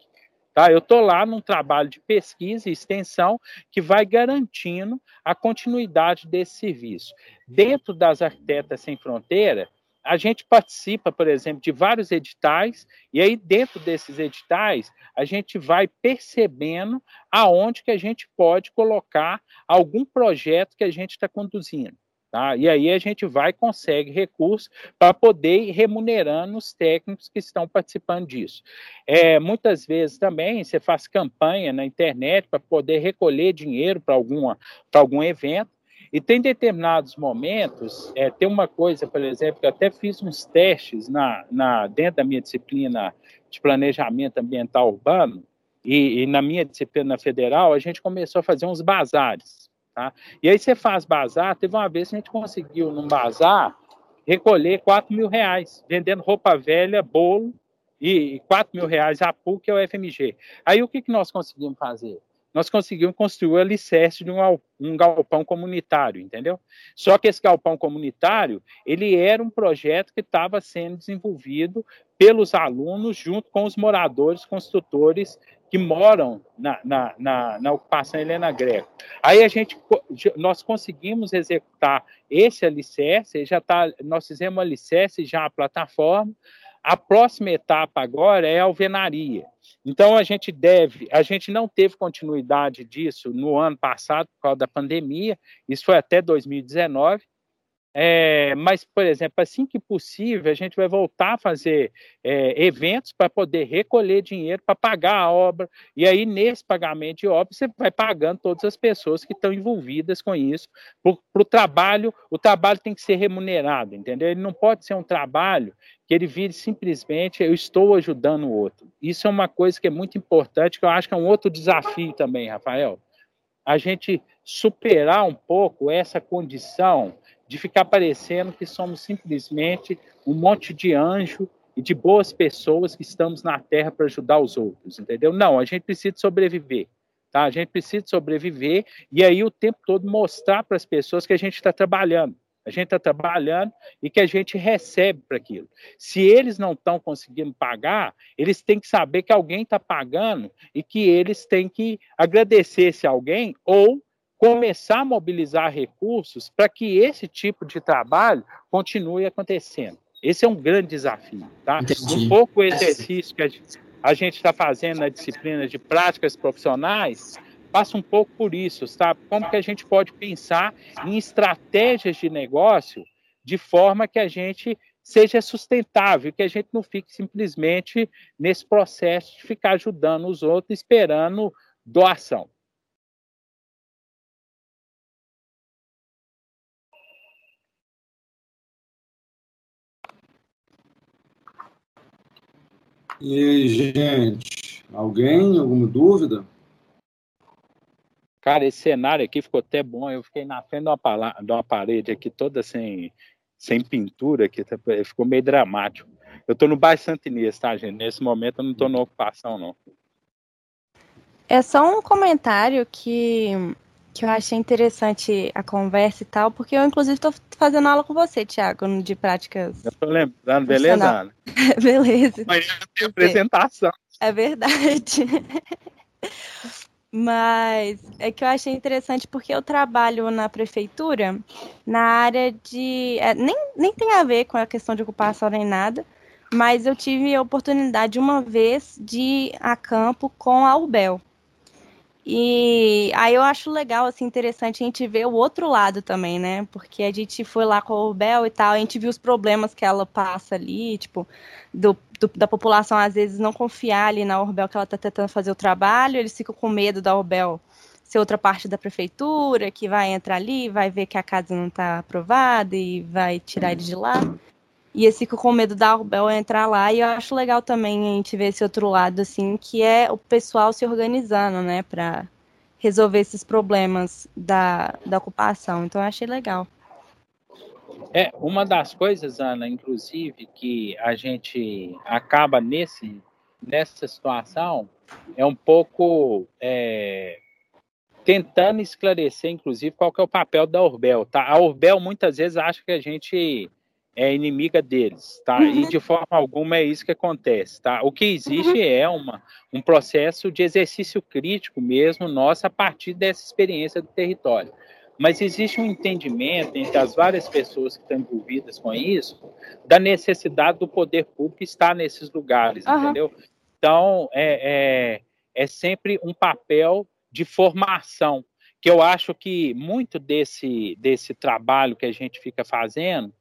Tá? Eu estou lá num trabalho de pesquisa e extensão que vai garantindo a continuidade desse serviço. Dentro das Arquitetas Sem Fronteira, a gente participa, por exemplo, de vários editais, e aí dentro desses editais, a gente vai percebendo aonde que a gente pode colocar algum projeto que a gente está conduzindo. Tá? E aí a gente vai consegue recursos para poder ir remunerando os técnicos que estão participando disso. É, muitas vezes também você faz campanha na internet para poder recolher dinheiro para algum evento, E tem determinados momentos, é, tem uma coisa, por exemplo, que eu até fiz uns testes na, na, dentro da minha disciplina de planejamento ambiental urbano, e, e na minha disciplina federal, a gente começou a fazer uns bazares. Tá? E aí você faz bazar, teve uma vez que a gente conseguiu, num bazar, recolher 4 mil reais, vendendo roupa velha, bolo, e 4 mil reais a PUC é o FMG. Aí o que, que nós conseguimos fazer? Nós conseguimos construir o alicerce de um, um, galpão comunitário, entendeu? Só que esse galpão comunitário, ele era um projeto que estava sendo desenvolvido pelos alunos junto com os moradores, construtores que moram na, na, na, na ocupação Helena Greco. Aí a gente, nós conseguimos executar esse alicerce, já tá, nós fizemos alicerce, já a plataforma, a próxima etapa agora é a alvenaria. Então a gente deve, a gente não teve continuidade disso no ano passado por causa da pandemia, isso foi até 2019, é, mas, por exemplo, assim que possível, a gente vai voltar a fazer é, eventos para poder recolher dinheiro para pagar a obra. E aí, nesse pagamento de obra, você vai pagando todas as pessoas que estão envolvidas com isso. Para o trabalho, o trabalho tem que ser remunerado, entendeu? Ele não pode ser um trabalho que ele vire simplesmente eu estou ajudando o outro. Isso é uma coisa que é muito importante, que eu acho que é um outro desafio também, Rafael. A gente superar um pouco essa condição de ficar parecendo que somos simplesmente um monte de anjo e de boas pessoas que estamos na Terra para ajudar os outros, entendeu? Não, a gente precisa sobreviver, tá? A gente precisa sobreviver e aí o tempo todo mostrar para as pessoas que a gente está trabalhando. A gente está trabalhando e que a gente recebe para aquilo. Se eles não estão conseguindo pagar, eles têm que saber que alguém está pagando e que eles têm que agradecer esse alguém ou começar a mobilizar recursos para que esse tipo de trabalho continue acontecendo. Esse é um grande desafio. Tá? Um pouco o exercício que a gente está fazendo na disciplina de práticas profissionais passa um pouco por isso, sabe? Como que a gente pode pensar em estratégias de negócio de forma que a gente seja sustentável, que a gente não fique simplesmente nesse processo de ficar ajudando os outros esperando doação. E aí, gente, alguém? Alguma dúvida? Cara, esse cenário aqui ficou até bom. Eu fiquei na frente de uma, de uma parede aqui toda sem, sem pintura, que tá, ficou meio dramático. Eu estou no Baixo Santinês, tá, gente? Nesse momento eu não estou na ocupação, não. É só um comentário que que eu achei interessante a conversa e tal, porque eu, inclusive, estou fazendo aula com você, Tiago, de práticas. Eu tô lembrando, beleza, Ana? beleza. Amanhã tem apresentação. É verdade. Mas é que eu achei interessante porque eu trabalho na prefeitura na área de. É, nem, nem tem a ver com a questão de ocupação nem nada, mas eu tive a oportunidade uma vez de ir a campo com a UBEL. E aí eu acho legal, assim, interessante a gente ver o outro lado também, né? Porque a gente foi lá com a Urbel e tal, a gente viu os problemas que ela passa ali, tipo, do, da população às vezes não confiar ali na Urbel que ela tá tentando fazer o trabalho, eles ficam com medo da Urbel ser outra parte da prefeitura, que vai entrar ali, vai ver que a casa não está aprovada e vai tirar ele de lá. E eles ficam com medo da Urbel entrar lá. E eu acho legal também a gente ver esse outro lado, assim, que é o pessoal se organizando, né, para resolver esses problemas da, da ocupação. Então eu achei legal. É, uma das coisas, Ana, inclusive, que a gente acaba nesse, nessa situação é um pouco é, tentando esclarecer, inclusive, qual que é o papel da Urbel. Tá? A Urbel muitas vezes acha que a gente é inimiga deles, tá? Uhum. E de forma alguma é isso que acontece, tá? O que existe uhum. é uma, um processo de exercício crítico mesmo nosso a partir dessa experiência do território. Mas existe um entendimento entre as várias pessoas que estão envolvidas com isso da necessidade do poder público estar nesses lugares, uhum. entendeu? Então, é, é, é sempre um papel de formação, que eu acho que muito desse, desse trabalho que a gente fica fazendo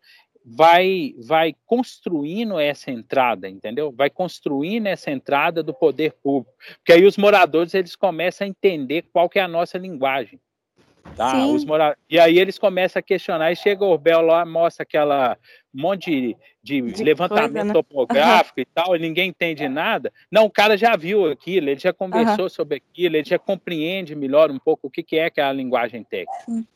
vai vai construindo essa entrada, entendeu? Vai construindo essa entrada do poder público, porque aí os moradores eles começam a entender qual que é a nossa linguagem. Tá? Os mora... E aí eles começam a questionar, e chega o Bel lá, mostra aquela monte de, de, de levantamento coisa, né? topográfico uhum. e tal, e ninguém entende nada. Não, o cara já viu aquilo, ele já conversou uhum. sobre aquilo, ele já compreende melhor um pouco o que, que é aquela linguagem técnica.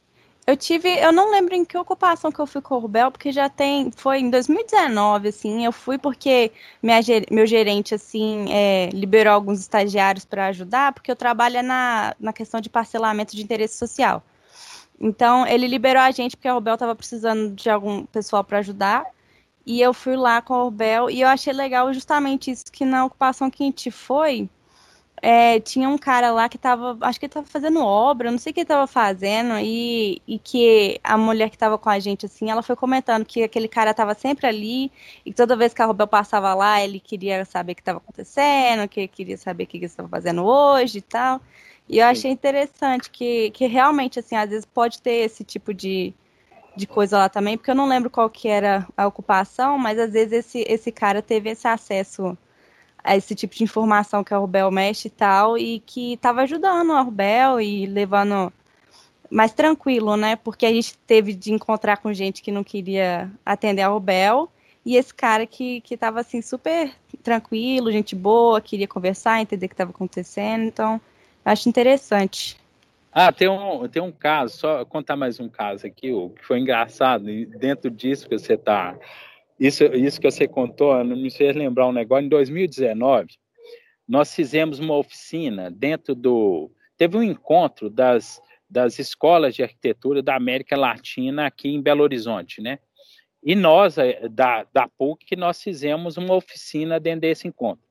Eu tive, eu não lembro em que ocupação que eu fui com o Rubel, porque já tem, foi em 2019, assim, eu fui porque minha, meu gerente, assim, é, liberou alguns estagiários para ajudar, porque eu trabalho na, na questão de parcelamento de interesse social. Então, ele liberou a gente porque a Rubel estava precisando de algum pessoal para ajudar, e eu fui lá com a Rubel, e eu achei legal justamente isso, que na ocupação que a gente foi, é, tinha um cara lá que tava, acho que ele tava fazendo obra, não sei o que ele tava fazendo, e, e que a mulher que tava com a gente, assim, ela foi comentando que aquele cara tava sempre ali, e toda vez que a Robel passava lá, ele queria saber o que estava acontecendo, que queria saber o que eles estavam fazendo hoje e tal. E eu achei interessante que, que realmente, assim, às vezes pode ter esse tipo de, de coisa lá também, porque eu não lembro qual que era a ocupação, mas às vezes esse, esse cara teve esse acesso esse tipo de informação que a Rubel mexe e tal, e que estava ajudando a Rubel e levando mais tranquilo, né? Porque a gente teve de encontrar com gente que não queria atender a Rubel, e esse cara que, que tava assim super tranquilo, gente boa, queria conversar, entender o que estava acontecendo, então acho interessante. Ah, tem um, tem um caso, só contar mais um caso aqui, que foi engraçado, dentro disso que você está isso, isso que você contou me fez lembrar um negócio. Em 2019, nós fizemos uma oficina dentro do. Teve um encontro das, das escolas de arquitetura da América Latina aqui em Belo Horizonte, né? E nós, eh, da, da PUC, nós fizemos uma oficina dentro desse encontro.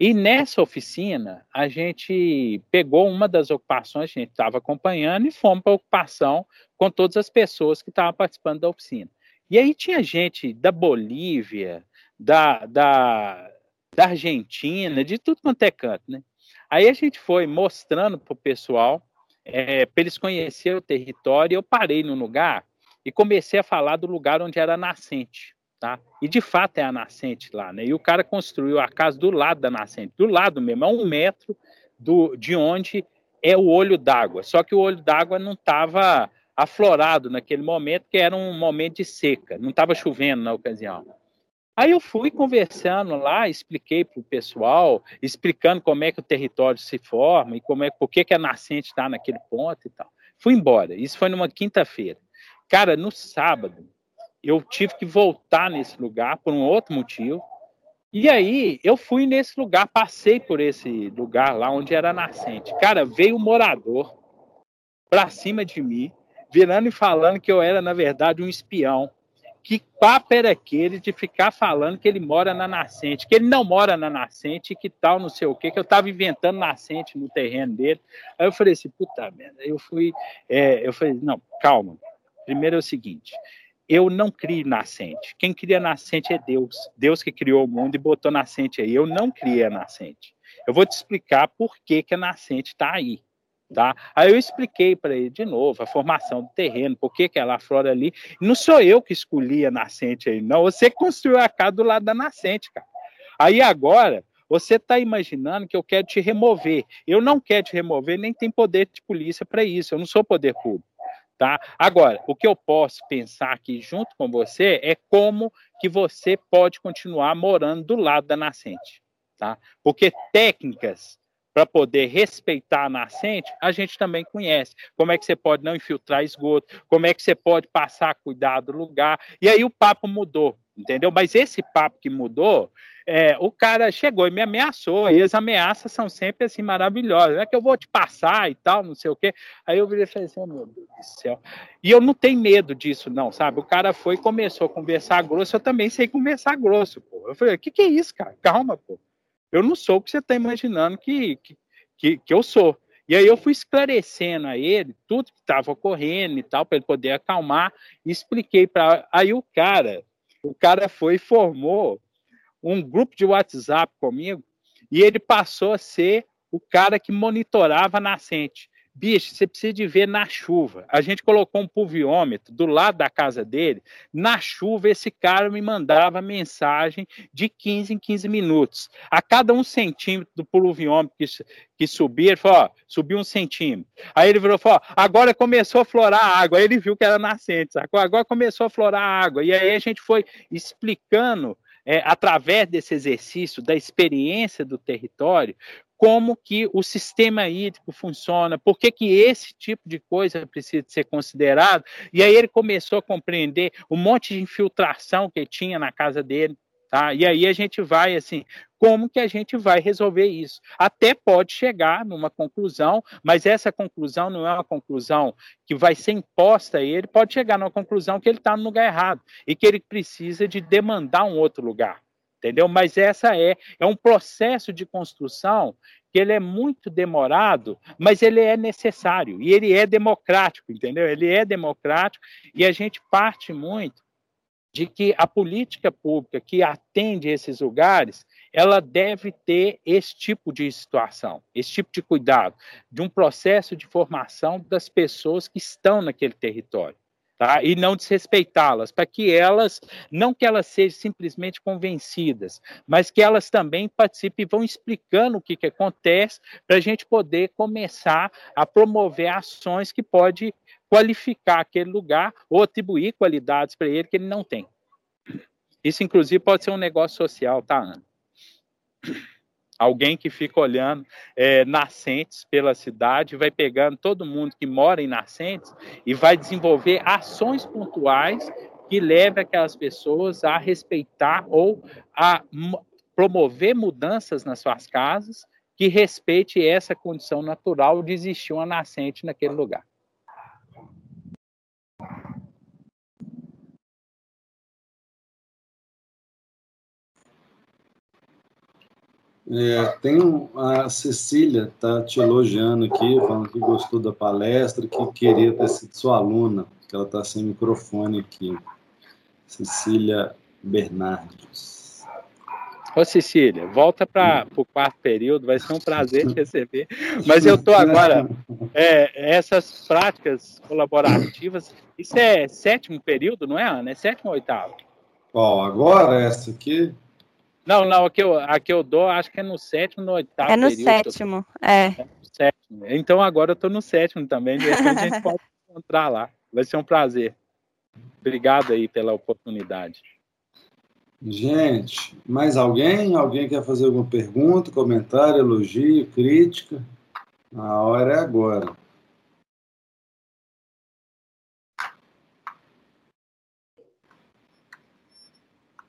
E nessa oficina, a gente pegou uma das ocupações que a gente estava acompanhando e fomos para a ocupação com todas as pessoas que estavam participando da oficina. E aí tinha gente da Bolívia, da, da, da Argentina, de tudo quanto é canto, né? Aí a gente foi mostrando para o pessoal, é, para eles conhecerem o território, eu parei no lugar e comecei a falar do lugar onde era a nascente, tá? E de fato é a nascente lá, né? E o cara construiu a casa do lado da nascente, do lado mesmo, a um metro do, de onde é o olho d'água. Só que o olho d'água não estava aflorado naquele momento, que era um momento de seca, não estava chovendo na ocasião. Aí eu fui conversando lá, expliquei para o pessoal, explicando como é que o território se forma e como é, por que, que a nascente está naquele ponto e tal. Fui embora. Isso foi numa quinta-feira. Cara, no sábado, eu tive que voltar nesse lugar por um outro motivo. E aí eu fui nesse lugar, passei por esse lugar lá onde era nascente. Cara, veio um morador para cima de mim, virando e falando que eu era, na verdade, um espião. Que papo era aquele de ficar falando que ele mora na nascente, que ele não mora na nascente, que tal, não sei o quê, que eu estava inventando nascente no terreno dele. Aí eu falei assim, puta merda. Eu fui, é, eu falei, não, calma. Primeiro é o seguinte, eu não crio nascente. Quem cria nascente é Deus. Deus que criou o mundo e botou nascente aí. Eu não criei a nascente. Eu vou te explicar por que, que a nascente está aí. Tá? Aí eu expliquei para ele de novo a formação do terreno, por que, que ela aflora ali. Não sou eu que escolhi a nascente aí, não. Você construiu a casa do lado da nascente, cara. Aí agora, você está imaginando que eu quero te remover. Eu não quero te remover, nem tem poder de polícia para isso. Eu não sou poder público. Tá? Agora, o que eu posso pensar aqui junto com você é como que você pode continuar morando do lado da nascente. Tá? Porque técnicas para poder respeitar a nascente, a gente também conhece. Como é que você pode não infiltrar esgoto, como é que você pode passar a cuidar do lugar. E aí o papo mudou, entendeu? Mas esse papo que mudou, é, o cara chegou e me ameaçou, e as ameaças são sempre assim maravilhosas. É que eu vou te passar e tal, não sei o quê. Aí eu virei e falei assim, oh, meu Deus do céu. E eu não tenho medo disso, não, sabe? O cara foi e começou a conversar grosso, eu também sei conversar grosso, pô. Eu falei, o que, que é isso, cara? Calma, pô eu não sou o que você está imaginando que, que, que, eu sou. E aí eu fui esclarecendo a ele tudo que estava ocorrendo e tal, para ele poder acalmar, expliquei para. Aí o cara, o cara foi e formou um grupo de WhatsApp comigo, e ele passou a ser o cara que monitorava a nascente. Bicho, você precisa de ver na chuva. A gente colocou um pulviômetro do lado da casa dele. Na chuva, esse cara me mandava mensagem de 15 em 15 minutos. A cada um centímetro do pulviômetro que, que subia, ele falou: ó, subiu um centímetro. Aí ele virou falou: ó, agora começou a florar a água. Aí ele viu que era nascente, sacou? Agora começou a florar a água. E aí a gente foi explicando é, através desse exercício da experiência do território, como que o sistema hídrico funciona, por que, que esse tipo de coisa precisa ser considerado. E aí ele começou a compreender um monte de infiltração que tinha na casa dele. Tá? E aí a gente vai assim, como que a gente vai resolver isso? Até pode chegar numa conclusão, mas essa conclusão não é uma conclusão que vai ser imposta a ele, pode chegar numa conclusão que ele está no lugar errado e que ele precisa de demandar um outro lugar entendeu? Mas essa é é um processo de construção que ele é muito demorado, mas ele é necessário e ele é democrático, entendeu? Ele é democrático e a gente parte muito de que a política pública que atende esses lugares, ela deve ter esse tipo de situação, esse tipo de cuidado, de um processo de formação das pessoas que estão naquele território tá? e não desrespeitá-las, para que elas, não que elas sejam simplesmente convencidas, mas que elas também participem e vão explicando o que, que acontece, para a gente poder começar a promover ações que pode qualificar aquele lugar ou atribuir qualidades para ele que ele não tem. Isso, inclusive, pode ser um negócio social, tá, Ana? Alguém que fica olhando é, nascentes pela cidade, vai pegando todo mundo que mora em nascentes e vai desenvolver ações pontuais que levem aquelas pessoas a respeitar ou a promover mudanças nas suas casas que respeite essa condição natural de existir uma nascente naquele lugar. É, tem a Cecília tá te elogiando aqui, falando que gostou da palestra, que queria ter sido sua aluna, que ela está sem microfone aqui. Cecília Bernardes. Ô Cecília, volta para o quarto período, vai ser um prazer te receber. Mas eu estou agora, é, essas práticas colaborativas, isso é sétimo período, não é, Ana? É sétimo ou oitavo? Ó, agora essa aqui não, não, aqui eu, aqui eu dou, acho que é no sétimo, no oitavo. É no período, sétimo, é. é no sétimo. Então agora eu estou no sétimo também, de repente a gente pode encontrar lá. Vai ser um prazer. Obrigado aí pela oportunidade. Gente, mais alguém? Alguém quer fazer alguma pergunta, comentário, elogio, crítica? A hora é agora.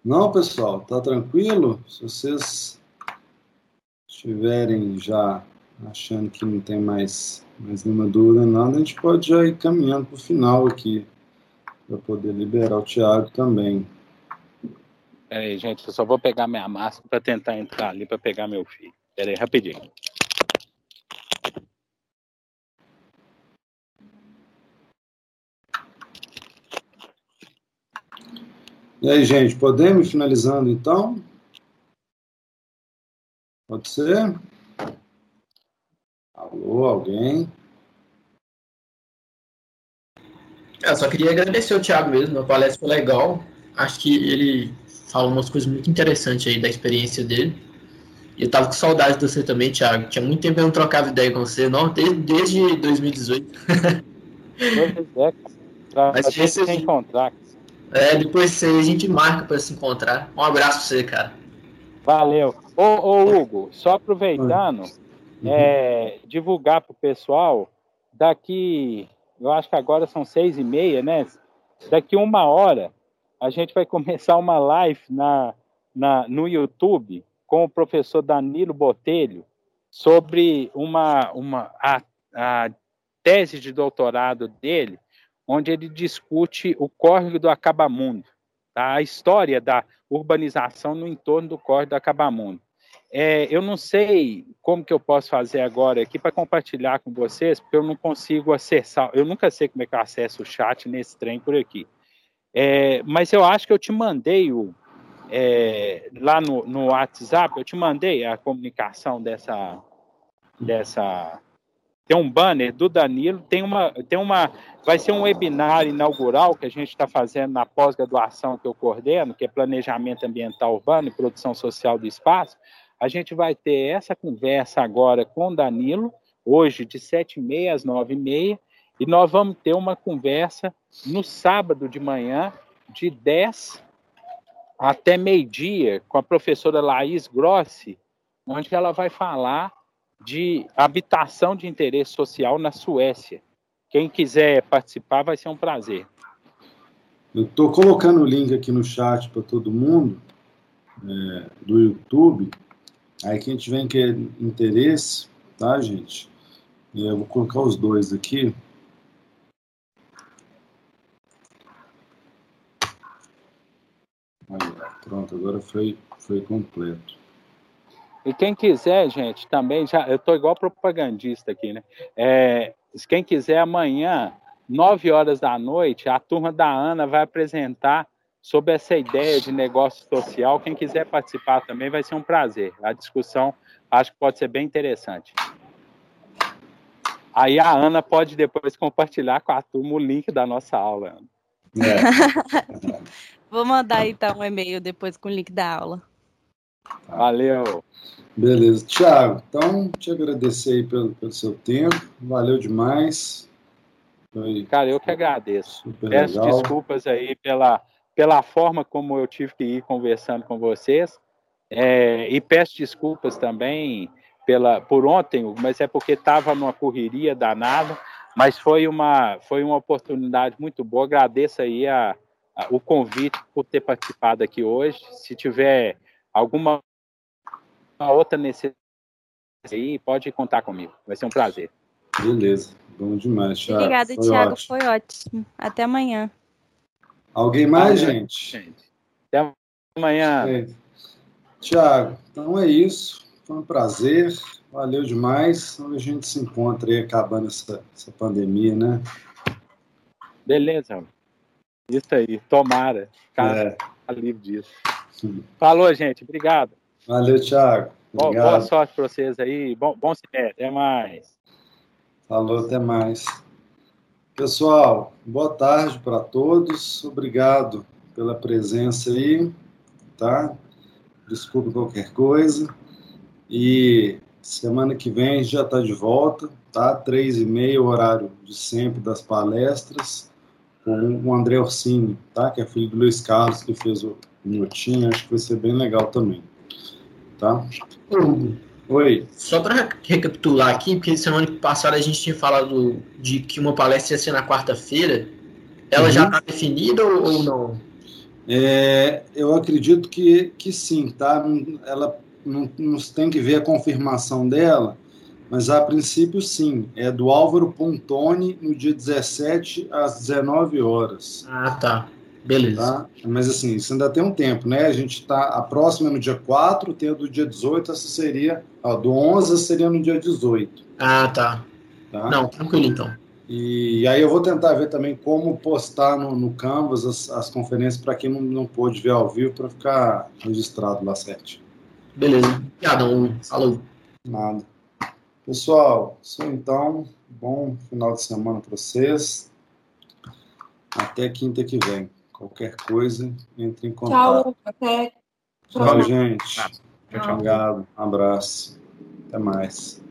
Não, pessoal, tá tranquilo? Se vocês estiverem já achando que não tem mais, mais nenhuma dúvida, nada, a gente pode já ir caminhando para o final aqui, para poder liberar o Tiago também. Peraí, gente, eu só vou pegar minha máscara para tentar entrar ali para pegar meu filho. Peraí, rapidinho. E aí, gente, podemos ir finalizando então? Pode ser? Alô, alguém? Eu só queria agradecer o Thiago mesmo, a palestra foi legal. Acho que ele falou umas coisas muito interessantes aí da experiência dele. E eu tava com saudade de você também, Thiago. Tinha muito tempo que eu não trocava ideia com você, não, desde, desde 2018. Pois é, pra, Mas pra se encontrar. É, depois a gente marca para se encontrar. Um abraço pra você, cara. Valeu. Ô, ô Hugo, só aproveitando, uhum. é, divulgar pro pessoal, daqui, eu acho que agora são seis e meia, né? Daqui uma hora, a gente vai começar uma live na, na, no YouTube com o professor Danilo Botelho sobre uma, uma a, a tese de doutorado dele onde ele discute o córrego do Acabamundo, tá? a história da urbanização no entorno do córrego do Acabamundo. É, eu não sei como que eu posso fazer agora aqui para compartilhar com vocês, porque eu não consigo acessar, eu nunca sei como é que eu acesso o chat nesse trem por aqui. É, mas eu acho que eu te mandei o, é, lá no, no WhatsApp, eu te mandei a comunicação dessa, dessa tem um banner do Danilo, tem uma, tem uma, vai ser um webinar inaugural que a gente está fazendo na pós-graduação que eu coordeno, que é Planejamento Ambiental Urbano e Produção Social do Espaço. A gente vai ter essa conversa agora com o Danilo, hoje de 7h30 às 9h30, e nós vamos ter uma conversa no sábado de manhã, de 10 até meio-dia, com a professora Laís Grossi, onde ela vai falar de habitação de interesse social na Suécia. Quem quiser participar vai ser um prazer. Eu estou colocando o link aqui no chat para todo mundo é, do YouTube. Aí quem tiver interesse, tá, gente? Eu vou colocar os dois aqui. Aí, pronto, agora foi, foi completo. E quem quiser, gente, também já. Eu estou igual propagandista aqui, né? É, quem quiser, amanhã, 9 horas da noite, a turma da Ana vai apresentar sobre essa ideia de negócio social. Quem quiser participar também vai ser um prazer. A discussão acho que pode ser bem interessante. Aí a Ana pode depois compartilhar com a turma o link da nossa aula. É. Vou mandar então um e-mail depois com o link da aula. Valeu. Beleza. Tiago, então te agradecer aí pelo, pelo seu tempo. Valeu demais. Foi Cara, eu que agradeço. Peço legal. desculpas aí pela, pela forma como eu tive que ir conversando com vocês. É, e peço desculpas também pela, por ontem, mas é porque estava numa correria danada. Mas foi uma, foi uma oportunidade muito boa. Agradeço aí a, a, o convite por ter participado aqui hoje. Se tiver alguma outra necessidade aí, pode contar comigo. Vai ser um prazer. Beleza, bom demais, Thiago. Obrigada, foi Thiago, ótimo. foi ótimo. Até amanhã. Alguém mais, gente? gente? Até amanhã. É. Tiago, então é isso. Foi um prazer. Valeu demais. A gente se encontra aí acabando essa, essa pandemia, né? Beleza. Isso aí. Tomara. Cara, é. livre disso. Falou, gente. Obrigado. Valeu, Thiago. Obrigado. Boa sorte para vocês aí. Bom, bom cinema. Até mais. Falou, até mais. Pessoal, boa tarde para todos. Obrigado pela presença aí, tá? Desculpe qualquer coisa. E semana que vem a gente já está de volta, tá? Três e meia, horário de sempre das palestras, com o André Orsini, tá? Que é filho do Luiz Carlos, que fez o minutinho, acho que vai ser bem legal também. Tá? Oi. Só para recapitular aqui, porque semana passada a gente tinha falado de que uma palestra ia ser na quarta-feira. Ela uhum. já está definida ou, ou não? É, eu acredito que, que sim, tá? Ela não, não tem que ver a confirmação dela, mas a princípio sim. É do Álvaro Pontoni no dia 17 às 19 horas. Ah, tá. Beleza. Tá? Mas assim, isso ainda tem um tempo, né? A gente está a próxima é no dia 4, tem a do dia 18, essa seria, ó, do 11 seria no dia 18. Ah, tá. tá? Não, tranquilo então. E aí eu vou tentar ver também como postar no, no Canvas as, as conferências para quem não, não pôde ver ao vivo, para ficar registrado lá certo. Beleza. Obrigadão. Falou. Nada. Pessoal, isso então. Bom final de semana para vocês. Até quinta que vem. Qualquer coisa, entre em contato. Tchau, até. Tchau, gente. Tchau, tchau. Obrigado, um abraço. Até mais.